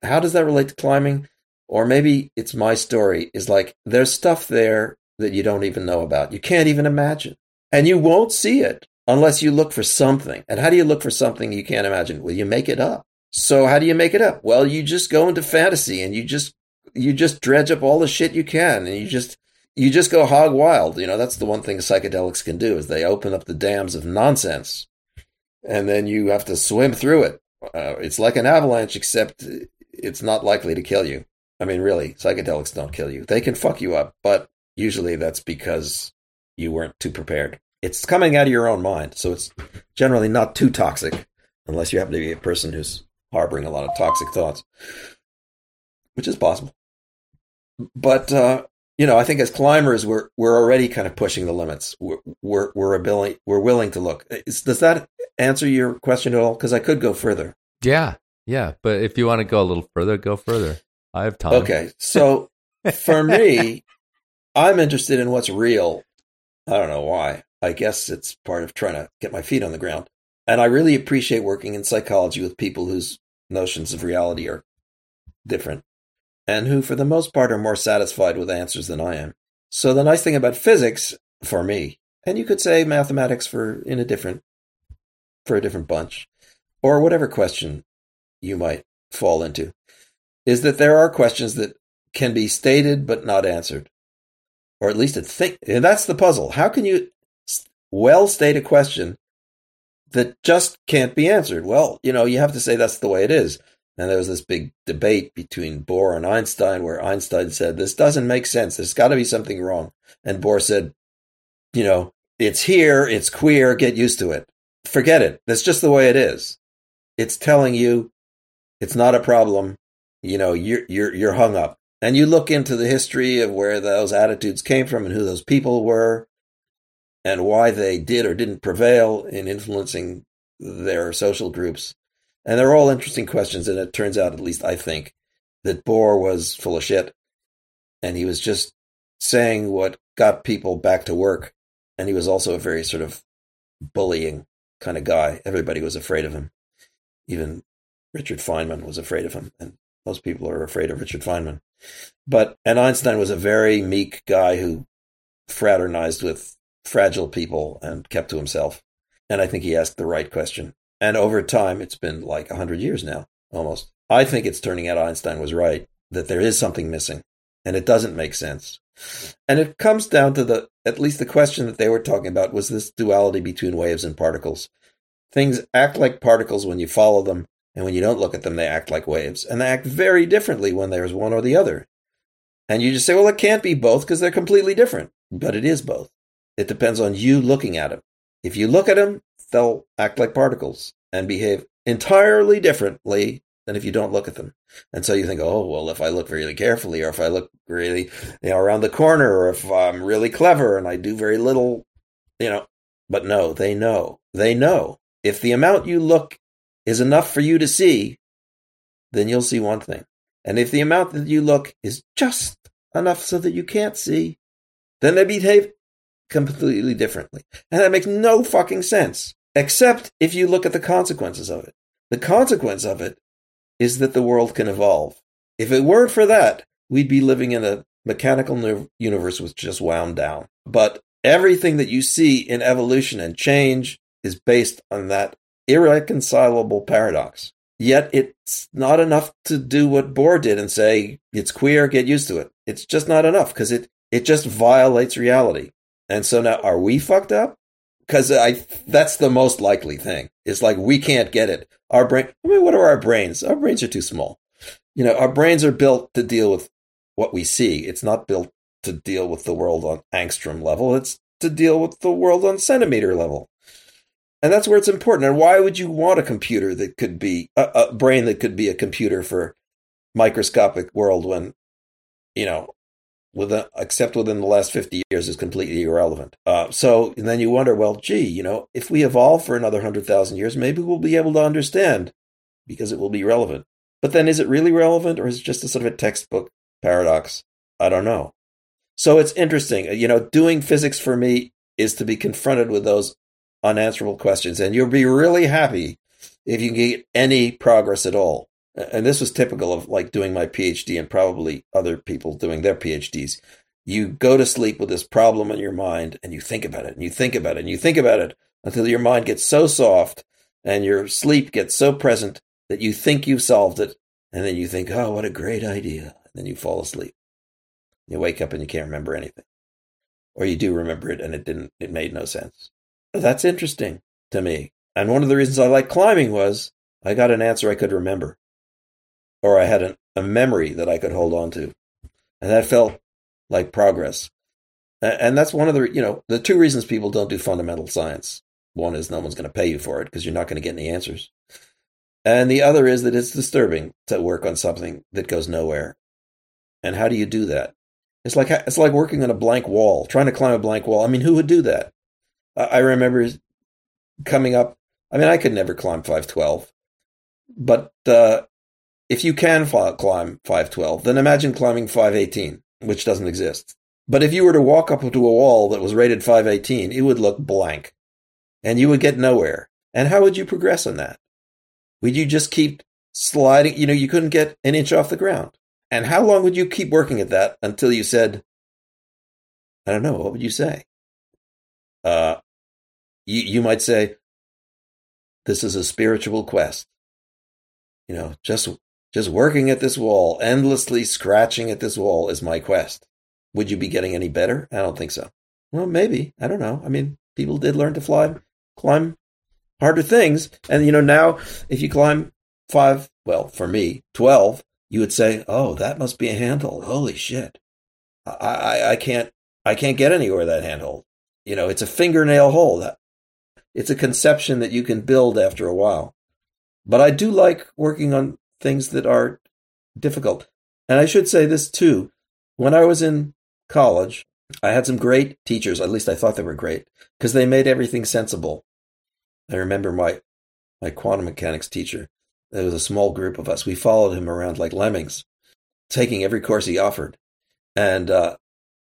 How does that relate to climbing? Or maybe it's my story is like, there's stuff there that you don't even know about. You can't even imagine. And you won't see it unless you look for something. And how do you look for something you can't imagine? Well, you make it up. So how do you make it up? Well, you just go into fantasy and you just you just dredge up all the shit you can and you just you just go hog wild. You know, that's the one thing psychedelics can do is they open up the dams of nonsense and then you have to swim through it. Uh, it's like an avalanche, except it's not likely to kill you. I mean, really, psychedelics don't kill you. They can fuck you up, but usually that's because you weren't too prepared. It's coming out of your own mind, so it's generally not too toxic, unless you happen to be a person who's harboring a lot of toxic thoughts, which is possible. But uh, you know, I think as climbers, we're we're already kind of pushing the limits. We're we're we're, ability, we're willing to look. Is, does that answer your question at all? Because I could go further. Yeah, yeah. But if you want to go a little further, go further. I have time. Okay, so for me, I'm interested in what's real. I don't know why. I guess it's part of trying to get my feet on the ground. And I really appreciate working in psychology with people whose notions of reality are different and who, for the most part, are more satisfied with answers than I am. So the nice thing about physics for me, and you could say mathematics for in a different for a different bunch, or whatever question you might fall into, is that there are questions that can be stated but not answered, or at least a think. And that's the puzzle. How can you well state a question that just can't be answered? Well, you know, you have to say that's the way it is. And there was this big debate between Bohr and Einstein where Einstein said, This doesn't make sense. There's got to be something wrong. And Bohr said, You know, it's here, it's queer, get used to it. Forget it. That's just the way it is. It's telling you it's not a problem. You know, you're, you're, you're hung up. And you look into the history of where those attitudes came from and who those people were and why they did or didn't prevail in influencing their social groups and they're all interesting questions. And it turns out, at least I think, that Bohr was full of shit. And he was just saying what got people back to work. And he was also a very sort of bullying kind of guy. Everybody was afraid of him. Even Richard Feynman was afraid of him. And most people are afraid of Richard Feynman. But, and Einstein was a very meek guy who fraternized with fragile people and kept to himself. And I think he asked the right question. And over time, it's been like 100 years now, almost. I think it's turning out Einstein was right, that there is something missing, and it doesn't make sense. And it comes down to the, at least the question that they were talking about was this duality between waves and particles. Things act like particles when you follow them, and when you don't look at them, they act like waves. And they act very differently when there's one or the other. And you just say, well, it can't be both because they're completely different. But it is both. It depends on you looking at them. If you look at them, they'll act like particles and behave entirely differently than if you don't look at them. And so you think, oh, well, if I look really carefully, or if I look really, you know, around the corner, or if I'm really clever and I do very little, you know, but no, they know. They know. If the amount you look is enough for you to see, then you'll see one thing. And if the amount that you look is just enough so that you can't see, then they behave completely differently. And that makes no fucking sense, except if you look at the consequences of it. The consequence of it is that the world can evolve. If it weren't for that, we'd be living in a mechanical universe which just wound down. But everything that you see in evolution and change is based on that irreconcilable paradox. Yet it's not enough to do what Bohr did and say, it's queer, get used to it. It's just not enough because it, it just violates reality. And so now, are we fucked up? because I that's the most likely thing. It's like we can't get it. Our brain. I mean, what are our brains? Our brains are too small. You know, our brains are built to deal with what we see. It's not built to deal with the world on angstrom level. It's to deal with the world on centimeter level. And that's where it's important. And why would you want a computer that could be a, a brain that could be a computer for microscopic world when, you know, within, except within the last 50 years is completely irrelevant. Uh, so then you wonder, well, gee, you know, if we evolve for another 100,000 years, maybe we'll be able to understand because it will be relevant. But then is it really relevant or is it just a sort of a textbook paradox? I don't know. So it's interesting. You know, doing physics for me is to be confronted with those unanswerable questions. And you'll be really happy if you can get any progress at all and this was typical of like doing my PhD and probably other people doing their PhDs. You go to sleep with this problem in your mind and you think about it and you think about it and you think about it until your mind gets so soft and your sleep gets so present that you think you've solved it. And then you think, oh, what a great idea. And then you fall asleep. You wake up and you can't remember anything. Or you do remember it and it didn't, it made no sense. That's interesting to me. And one of the reasons I like climbing was I got an answer I could remember or I had an, a memory that I could hold on to. And that felt like progress. And that's one of the, you know, the two reasons people don't do fundamental science. One is no one's going to pay you for it because you're not going to get any answers. And the other is that it's disturbing to work on something that goes nowhere. And how do you do that? It's like it's like working on a blank wall, trying to climb a blank wall. I mean, who would do that? I remember coming up. I mean, I could never climb 512, but uh, if you can climb 512, then imagine climbing 518, which doesn't exist. But if you were to walk up to a wall that was rated 518, it would look blank and you would get nowhere. And how would you progress on that? Would you just keep sliding? You know, you couldn't get an inch off the ground. And how long would you keep working at that until you said, I don't know, what would you say? Uh, you, you might say, this is a spiritual quest. You know, just just working at this wall, endlessly scratching at this wall is my quest. Would you be getting any better? I don't think so. Well, maybe. I don't know. I mean, people did learn to fly, climb harder things. And, you know, now if you climb five, well, for me, 12, you would say, oh, that must be a handhold. Holy shit. I, I, I can't, I can't get anywhere that handhold. You know, it's a fingernail hole. That it's a conception that you can build after a while. But I do like working on things that are difficult. And I should say this too. When I was in college, I had some great teachers, at least I thought they were great, because they made everything sensible. I remember my my quantum mechanics teacher. There was a small group of us. We followed him around like lemmings, taking every course he offered. And uh,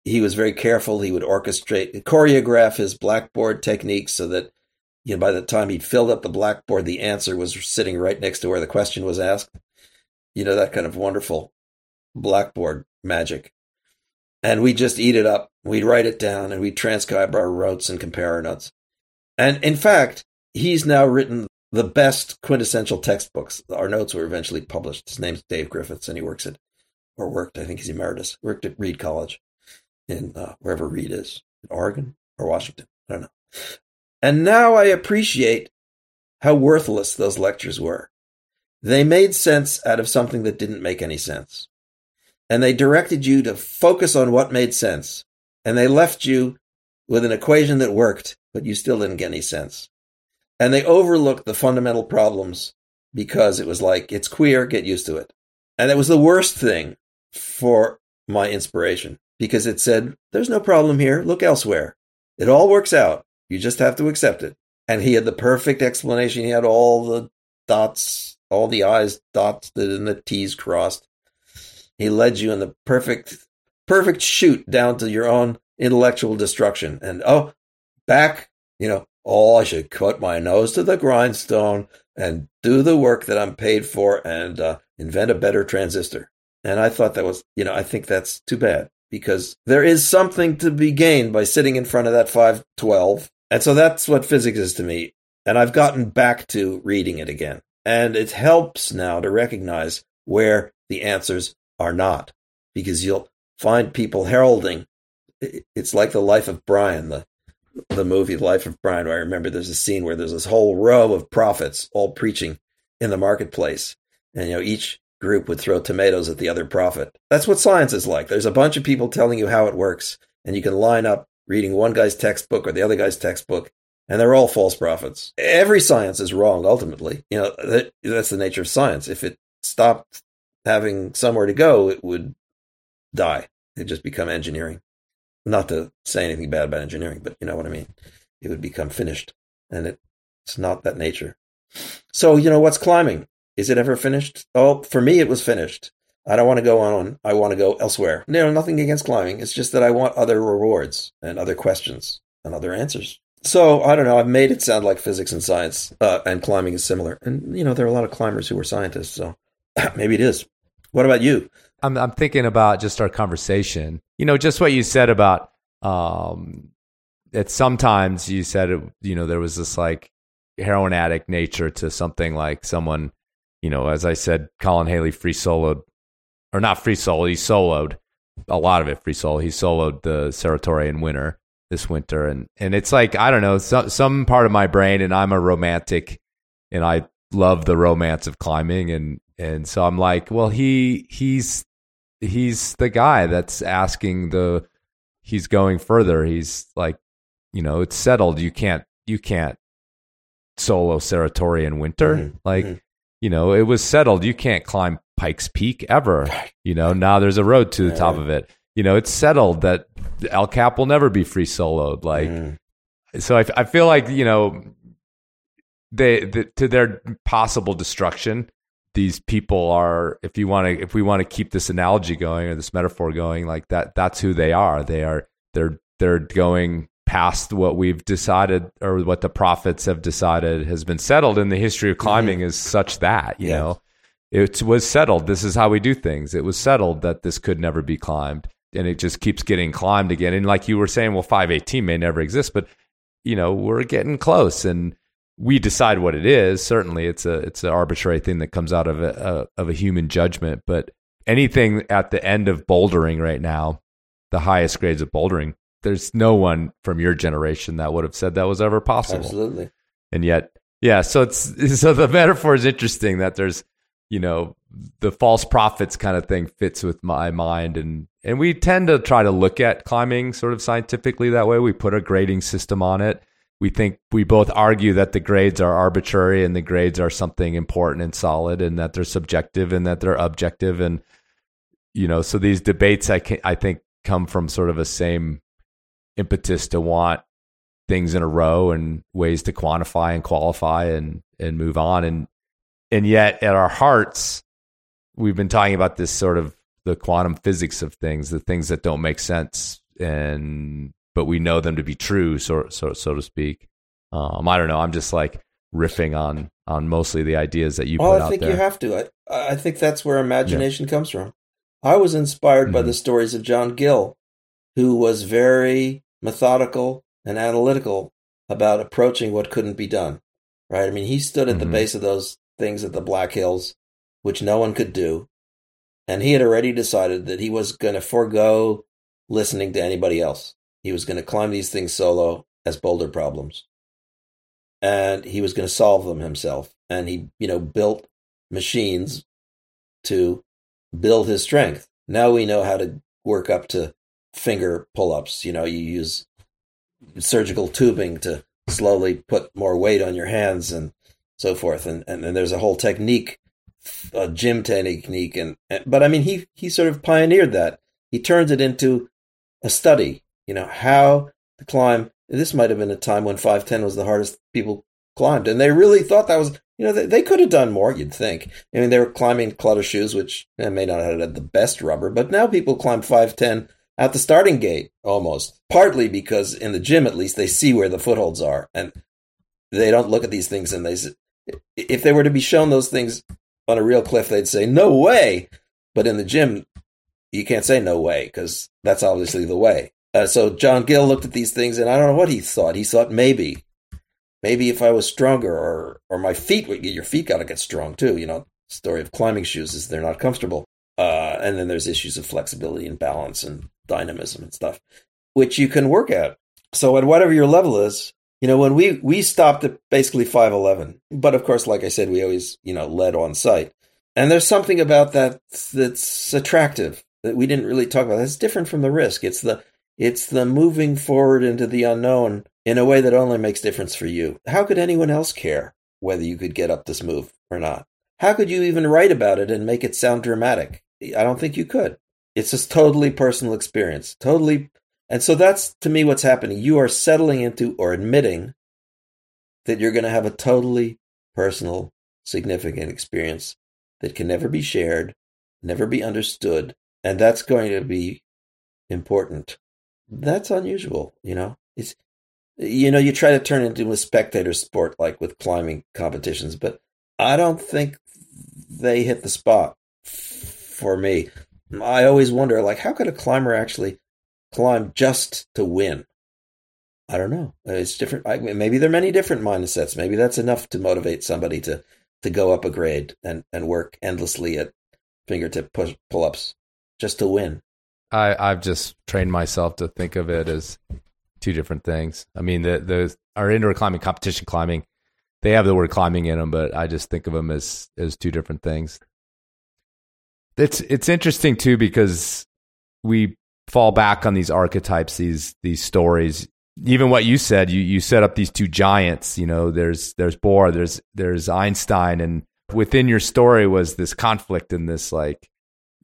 he was very careful. He would orchestrate, choreograph his blackboard techniques so that you know, by the time he'd filled up the blackboard, the answer was sitting right next to where the question was asked. You know, that kind of wonderful blackboard magic. And we just eat it up. We'd write it down and we'd transcribe our notes and compare our notes. And in fact, he's now written the best quintessential textbooks. Our notes were eventually published. His name's Dave Griffiths, and he works at, or worked, I think he's emeritus, worked at Reed College in uh, wherever Reed is, in Oregon or Washington. I don't know. And now I appreciate how worthless those lectures were. They made sense out of something that didn't make any sense. And they directed you to focus on what made sense. And they left you with an equation that worked, but you still didn't get any sense. And they overlooked the fundamental problems because it was like, it's queer, get used to it. And it was the worst thing for my inspiration because it said, there's no problem here, look elsewhere. It all works out. You just have to accept it. And he had the perfect explanation. He had all the dots, all the I's dots and the T's crossed. He led you in the perfect, perfect chute down to your own intellectual destruction. And oh, back, you know, oh, I should cut my nose to the grindstone and do the work that I'm paid for and uh, invent a better transistor. And I thought that was, you know, I think that's too bad because there is something to be gained by sitting in front of that 512 and so that's what physics is to me. And I've gotten back to reading it again. And it helps now to recognize where the answers are not, because you'll find people heralding. It's like the life of Brian, the the movie Life of Brian, where I remember there's a scene where there's this whole row of prophets all preaching in the marketplace. And, you know, each group would throw tomatoes at the other prophet. That's what science is like. There's a bunch of people telling you how it works, and you can line up reading one guy's textbook or the other guy's textbook, and they're all false prophets. Every science is wrong ultimately. You know, that, that's the nature of science. If it stopped having somewhere to go, it would die. It'd just become engineering. Not to say anything bad about engineering, but you know what I mean. It would become finished, and it, it's not that nature. So you know what's climbing? Is it ever finished? Oh, for me, it was finished. I don't want to go on. I want to go elsewhere. No, nothing against climbing. It's just that I want other rewards and other questions and other answers. So I don't know. I've made it sound like physics and science uh, and climbing is similar. And you know, there are a lot of climbers who are scientists. So maybe it is. What about you? I'm I'm thinking about just our conversation. You know, just what you said about um, that sometimes you said it, you know there was this like heroin addict nature to something like someone you know, as I said, Colin Haley free soloed, or not free solo, he soloed a lot of it free solo. He soloed the Cerro Torre winter this winter, and and it's like I don't know, some some part of my brain, and I'm a romantic, and I love the romance of climbing, and and so I'm like, well, he he's he's the guy that's asking the he's going further. He's like, you know, it's settled. You can't you can't solo Cerro Torre winter. Mm-hmm. Like mm-hmm you know, it was settled. You can't climb Pikes Peak ever. You know, now there's a road to the top of it. You know, it's settled that El Cap will never be free soloed. Like, mm. so I, I feel like you know, they the, to their possible destruction. These people are, if you want to, if we want to keep this analogy going or this metaphor going, like that, that's who they are. They are, they're, they're going past what we've decided or what the prophets have decided has been settled in the history of climbing mm-hmm. is such that you yes. know it was settled this is how we do things it was settled that this could never be climbed and it just keeps getting climbed again and like you were saying well 518 may never exist but you know we're getting close and we decide what it is certainly it's a it's an arbitrary thing that comes out of a, a of a human judgment but anything at the end of bouldering right now the highest grades of bouldering there's no one from your generation that would have said that was ever possible. Absolutely. And yet, yeah. So it's so the metaphor is interesting that there's, you know, the false prophets kind of thing fits with my mind, and and we tend to try to look at climbing sort of scientifically that way. We put a grading system on it. We think we both argue that the grades are arbitrary and the grades are something important and solid, and that they're subjective and that they're objective, and you know, so these debates I can, I think come from sort of a same impetus to want things in a row and ways to quantify and qualify and and move on and and yet at our hearts we've been talking about this sort of the quantum physics of things the things that don't make sense and but we know them to be true so so so to speak um i don't know i'm just like riffing on on mostly the ideas that you well, put I think you have to. I, I think that's where imagination yeah. comes from. I was inspired mm-hmm. by the stories of John Gill, who was very methodical and analytical about approaching what couldn't be done. Right? I mean, he stood at mm-hmm. the base of those things at the Black Hills, which no one could do. And he had already decided that he was going to forego listening to anybody else. He was going to climb these things solo as boulder problems. And he was going to solve them himself. And he, you know, built machines to build his strength. Now we know how to work up to finger pull ups. You know, you use surgical tubing to slowly put more weight on your hands and so forth. And, and, and there's a whole technique, a gym technique. And, and, but I mean, he, he sort of pioneered that. He turned it into a study, you know, how to climb. This might have been a time when 510 was the hardest people climbed. And they really thought that was, you know, they, they could have done more, you'd think. I mean, they were climbing clutter shoes, which eh, may not have had the best rubber, but now people climb 510 at the starting gate almost. Partly because in the gym, at least, they see where the footholds are and they don't look at these things and they, if they were to be shown those things on a real cliff, they'd say, no way. But in the gym, you can't say no way because that's obviously the way. Uh, so John Gill looked at these things and I don't know what he thought. He thought maybe, maybe if I was stronger or, or my feet would get, your feet got to get strong too. You know, story of climbing shoes is they're not comfortable. Uh, and then there's issues of flexibility and balance and dynamism and stuff, which you can work at. So at whatever your level is, you know, when we we stopped at basically five eleven, but of course, like I said, we always you know led on site, and there's something about that that's attractive that we didn't really talk about. That's different from the risk. It's the it's the moving forward into the unknown in a way that only makes difference for you. How could anyone else care whether you could get up this move or not? How could you even write about it and make it sound dramatic? I don't think you could. It's just totally personal experience, totally and so that's to me what's happening. You are settling into or admitting that you're going to have a totally personal, significant experience that can never be shared, never be understood, and that's going to be important. That's unusual, you know. It's you know, you try to turn it into a spectator sport like with climbing competitions, but I don't think they hit the spot for me. I always wonder like how could a climber actually climb just to win. I don't know. It's different. Maybe there are many different mindsets. Maybe that's enough to motivate somebody to to go up a grade and and work endlessly at fingertip push pull ups just to win. I I've just trained myself to think of it as two different things. I mean, the the our indoor climbing competition climbing, they have the word climbing in them, but I just think of them as as two different things. It's it's interesting too because we fall back on these archetypes, these these stories. Even what you said, you you set up these two giants. You know, there's there's Bohr, there's there's Einstein, and within your story was this conflict and this like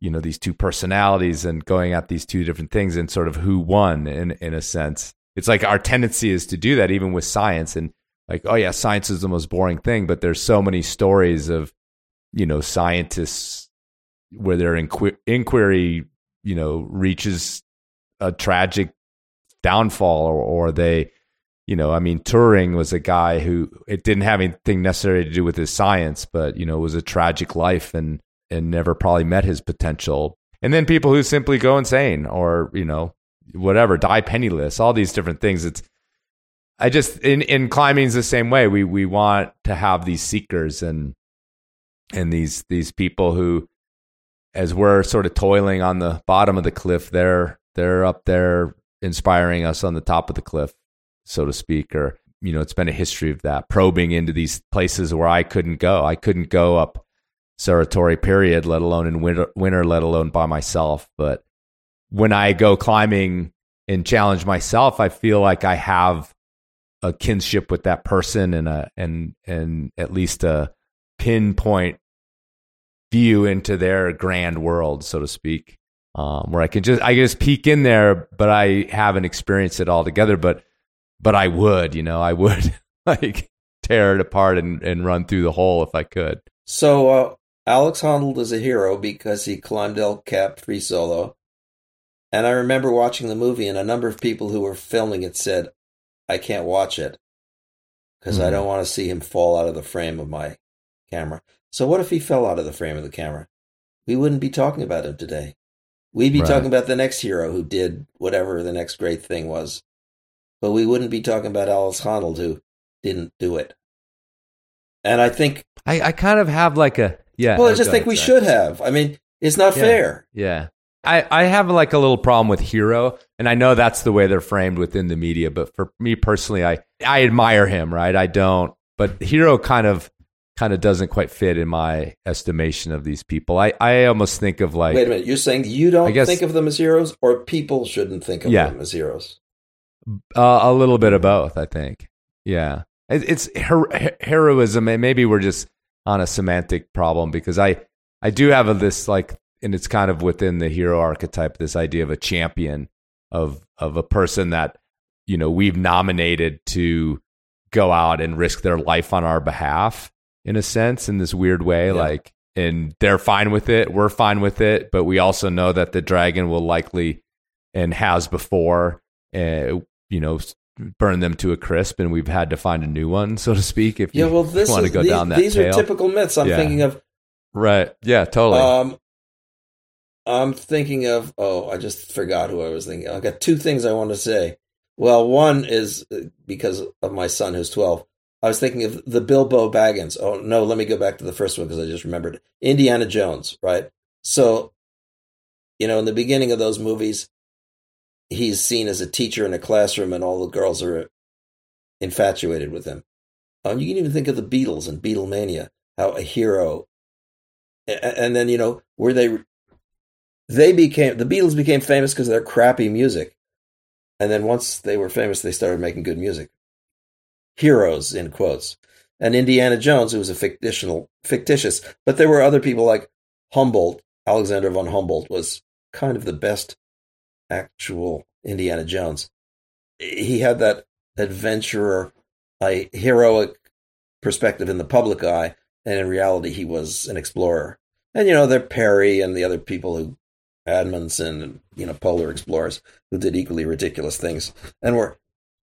you know these two personalities and going at these two different things and sort of who won in in a sense. It's like our tendency is to do that even with science and like oh yeah, science is the most boring thing, but there's so many stories of you know scientists where their inqu- inquiry you know reaches a tragic downfall or, or they you know i mean turing was a guy who it didn't have anything necessary to do with his science but you know it was a tragic life and and never probably met his potential. And then people who simply go insane or you know whatever die penniless all these different things. It's i just in in climbing is the same way. We we want to have these seekers and and these these people who as we're sort of toiling on the bottom of the cliff, they're they're up there inspiring us on the top of the cliff, so to speak. Or you know, it's been a history of that probing into these places where I couldn't go. I couldn't go up Cerro Torre, period, let alone in winter, winter, let alone by myself. But when I go climbing and challenge myself, I feel like I have a kinship with that person and a and and at least a pinpoint view into their grand world, so to speak, um, where I can just I can just peek in there, but I haven't experienced it all together. But but I would, you know, I would like tear it apart and, and run through the hole if I could. So uh, Alex Honnold is a hero because he climbed El Cap free solo. And I remember watching the movie, and a number of people who were filming it said, I can't watch it because mm-hmm. I don't want to see him fall out of the frame of my camera. So what if he fell out of the frame of the camera? We wouldn't be talking about him today. We'd be right. talking about the next hero who did whatever the next great thing was. But we wouldn't be talking about Alex Honnold who didn't do it. And I think I, I kind of have like a yeah. Well, I just think we should have. I mean, it's not yeah, fair. Yeah. I, I have like a little problem with hero, and I know that's the way they're framed within the media. But for me personally, I I admire him, right? I don't, but hero kind of kind of doesn't quite fit in my estimation of these people. I, I almost think of like wait a minute, you're saying you don't guess, think of them as heroes, or people shouldn't think of yeah, them as heroes? Uh, a little bit of both, I think. Yeah, it, it's her, heroism, and maybe we're just on a semantic problem because I I do have a, this like, and it's kind of within the hero archetype, this idea of a champion of of a person that you know we've nominated to go out and risk their life on our behalf in a sense in this weird way yeah. like and they're fine with it we're fine with it but we also know that the dragon will likely and has before uh, you know burn them to a crisp and we've had to find a new one so to speak if yeah, you well, this want to go these, down that these tail. are typical myths i'm yeah. thinking of right yeah totally um i'm thinking of oh i just forgot who i was thinking i got two things i want to say well one is uh, because of my son who's 12 I was thinking of the Bilbo Baggins. Oh no, let me go back to the first one because I just remembered Indiana Jones, right? So, you know, in the beginning of those movies, he's seen as a teacher in a classroom and all the girls are infatuated with him. Um, you can even think of the Beatles and Beatlemania, how a hero, and then you know were they they became the Beatles became famous because of their crappy music, and then once they were famous, they started making good music. Heroes in quotes, and Indiana Jones, who was a fictional fictitious, but there were other people like Humboldt, Alexander von Humboldt was kind of the best actual Indiana Jones. He had that adventurer, a heroic perspective in the public eye, and in reality, he was an explorer. And you know, there Peary and the other people who Amundsen, you know, polar explorers who did equally ridiculous things and were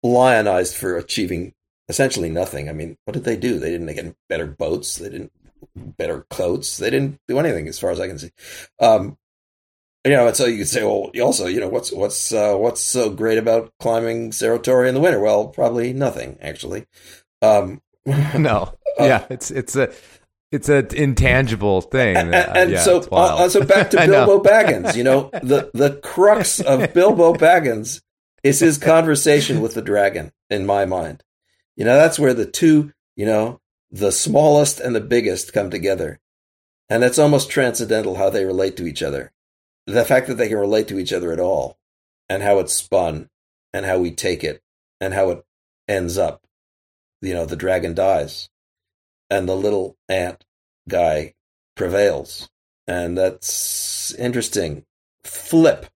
lionized for achieving essentially nothing. I mean, what did they do? They didn't get better boats. They didn't better coats. They didn't do anything, as far as I can see. Um, you know, and so you could say, well, also, you know, what's what's uh, what's so great about climbing Cerro Torre in the winter? Well, probably nothing, actually. Um, no, uh, yeah, it's it's a it's an intangible thing. And, and yeah, so, uh, so back to Bilbo Baggins. You know, the the crux of Bilbo Baggins is his conversation with the dragon. In my mind, you know, that's where the two, you know, the smallest and the biggest come together, and that's almost transcendental how they relate to each other the fact that they can relate to each other at all and how it's spun and how we take it and how it ends up. You know, the dragon dies and the little ant guy prevails. And that's interesting. Flip.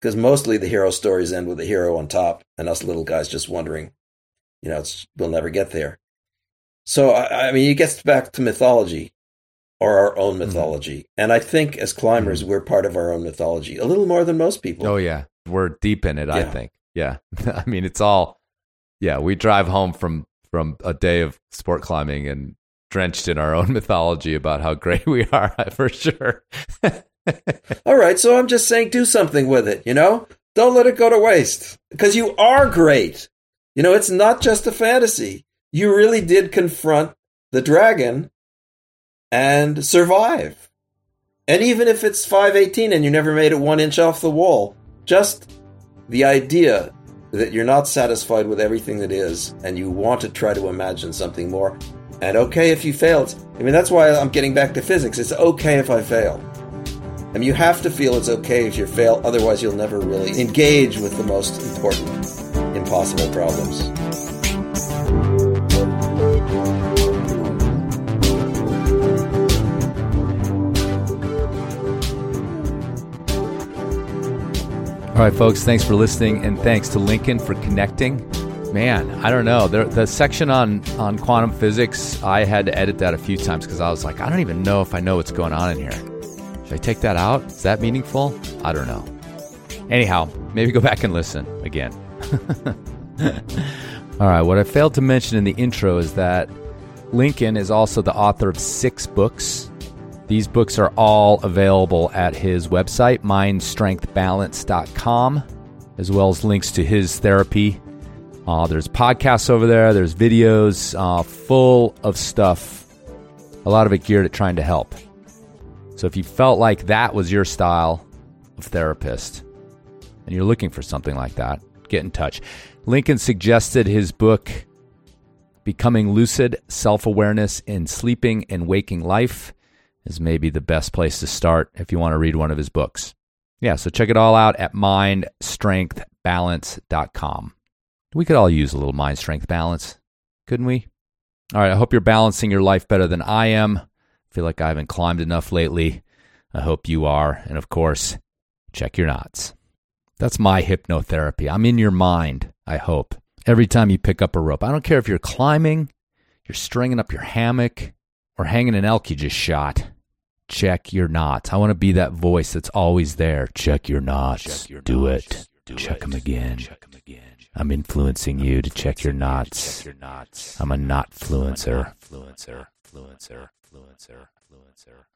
Because mostly the hero stories end with the hero on top and us little guys just wondering, you know, it's, we'll never get there. So, I, I mean, it gets back to mythology or our own mm-hmm. mythology. Mm-hmm. And I think as climbers, mm-hmm. we're part of our own mythology a little more than most people. Oh, yeah. We're deep in it, yeah. I think. Yeah. I mean, it's all, yeah, we drive home from, from a day of sport climbing and drenched in our own mythology about how great we are for sure. all right. So I'm just saying, do something with it, you know? Don't let it go to waste because you are great. You know, it's not just a fantasy. You really did confront the dragon and survive. And even if it's 518 and you never made it one inch off the wall, just the idea that you're not satisfied with everything that is and you want to try to imagine something more. And okay if you fail. I mean, that's why I'm getting back to physics. It's okay if I fail. I mean, you have to feel it's okay if you fail, otherwise, you'll never really engage with the most important, impossible problems. All right, folks, thanks for listening, and thanks to Lincoln for connecting. Man, I don't know. The, the section on, on quantum physics, I had to edit that a few times because I was like, I don't even know if I know what's going on in here. Should I take that out? Is that meaningful? I don't know. Anyhow, maybe go back and listen again. All right, what I failed to mention in the intro is that Lincoln is also the author of six books these books are all available at his website, mindstrengthbalance.com, as well as links to his therapy. Uh, there's podcasts over there, there's videos uh, full of stuff, a lot of it geared at trying to help. So if you felt like that was your style of therapist and you're looking for something like that, get in touch. Lincoln suggested his book, Becoming Lucid Self Awareness in Sleeping and Waking Life is maybe the best place to start if you want to read one of his books. Yeah, so check it all out at mindstrengthbalance.com. We could all use a little mind strength balance, couldn't we? All right, I hope you're balancing your life better than I am. I feel like I haven't climbed enough lately. I hope you are. And of course, check your knots. That's my hypnotherapy. I'm in your mind, I hope. Every time you pick up a rope, I don't care if you're climbing, you're stringing up your hammock, or hanging an elk you just shot check your knots. I want to be that voice that's always there. Check your knots. Check your Do knots. it. Do check, them again. check them again. I'm influencing you to check your knots. Check your knots. I'm a knot fluencer. Fluencer. Fluencer. Fluencer. Fluencer.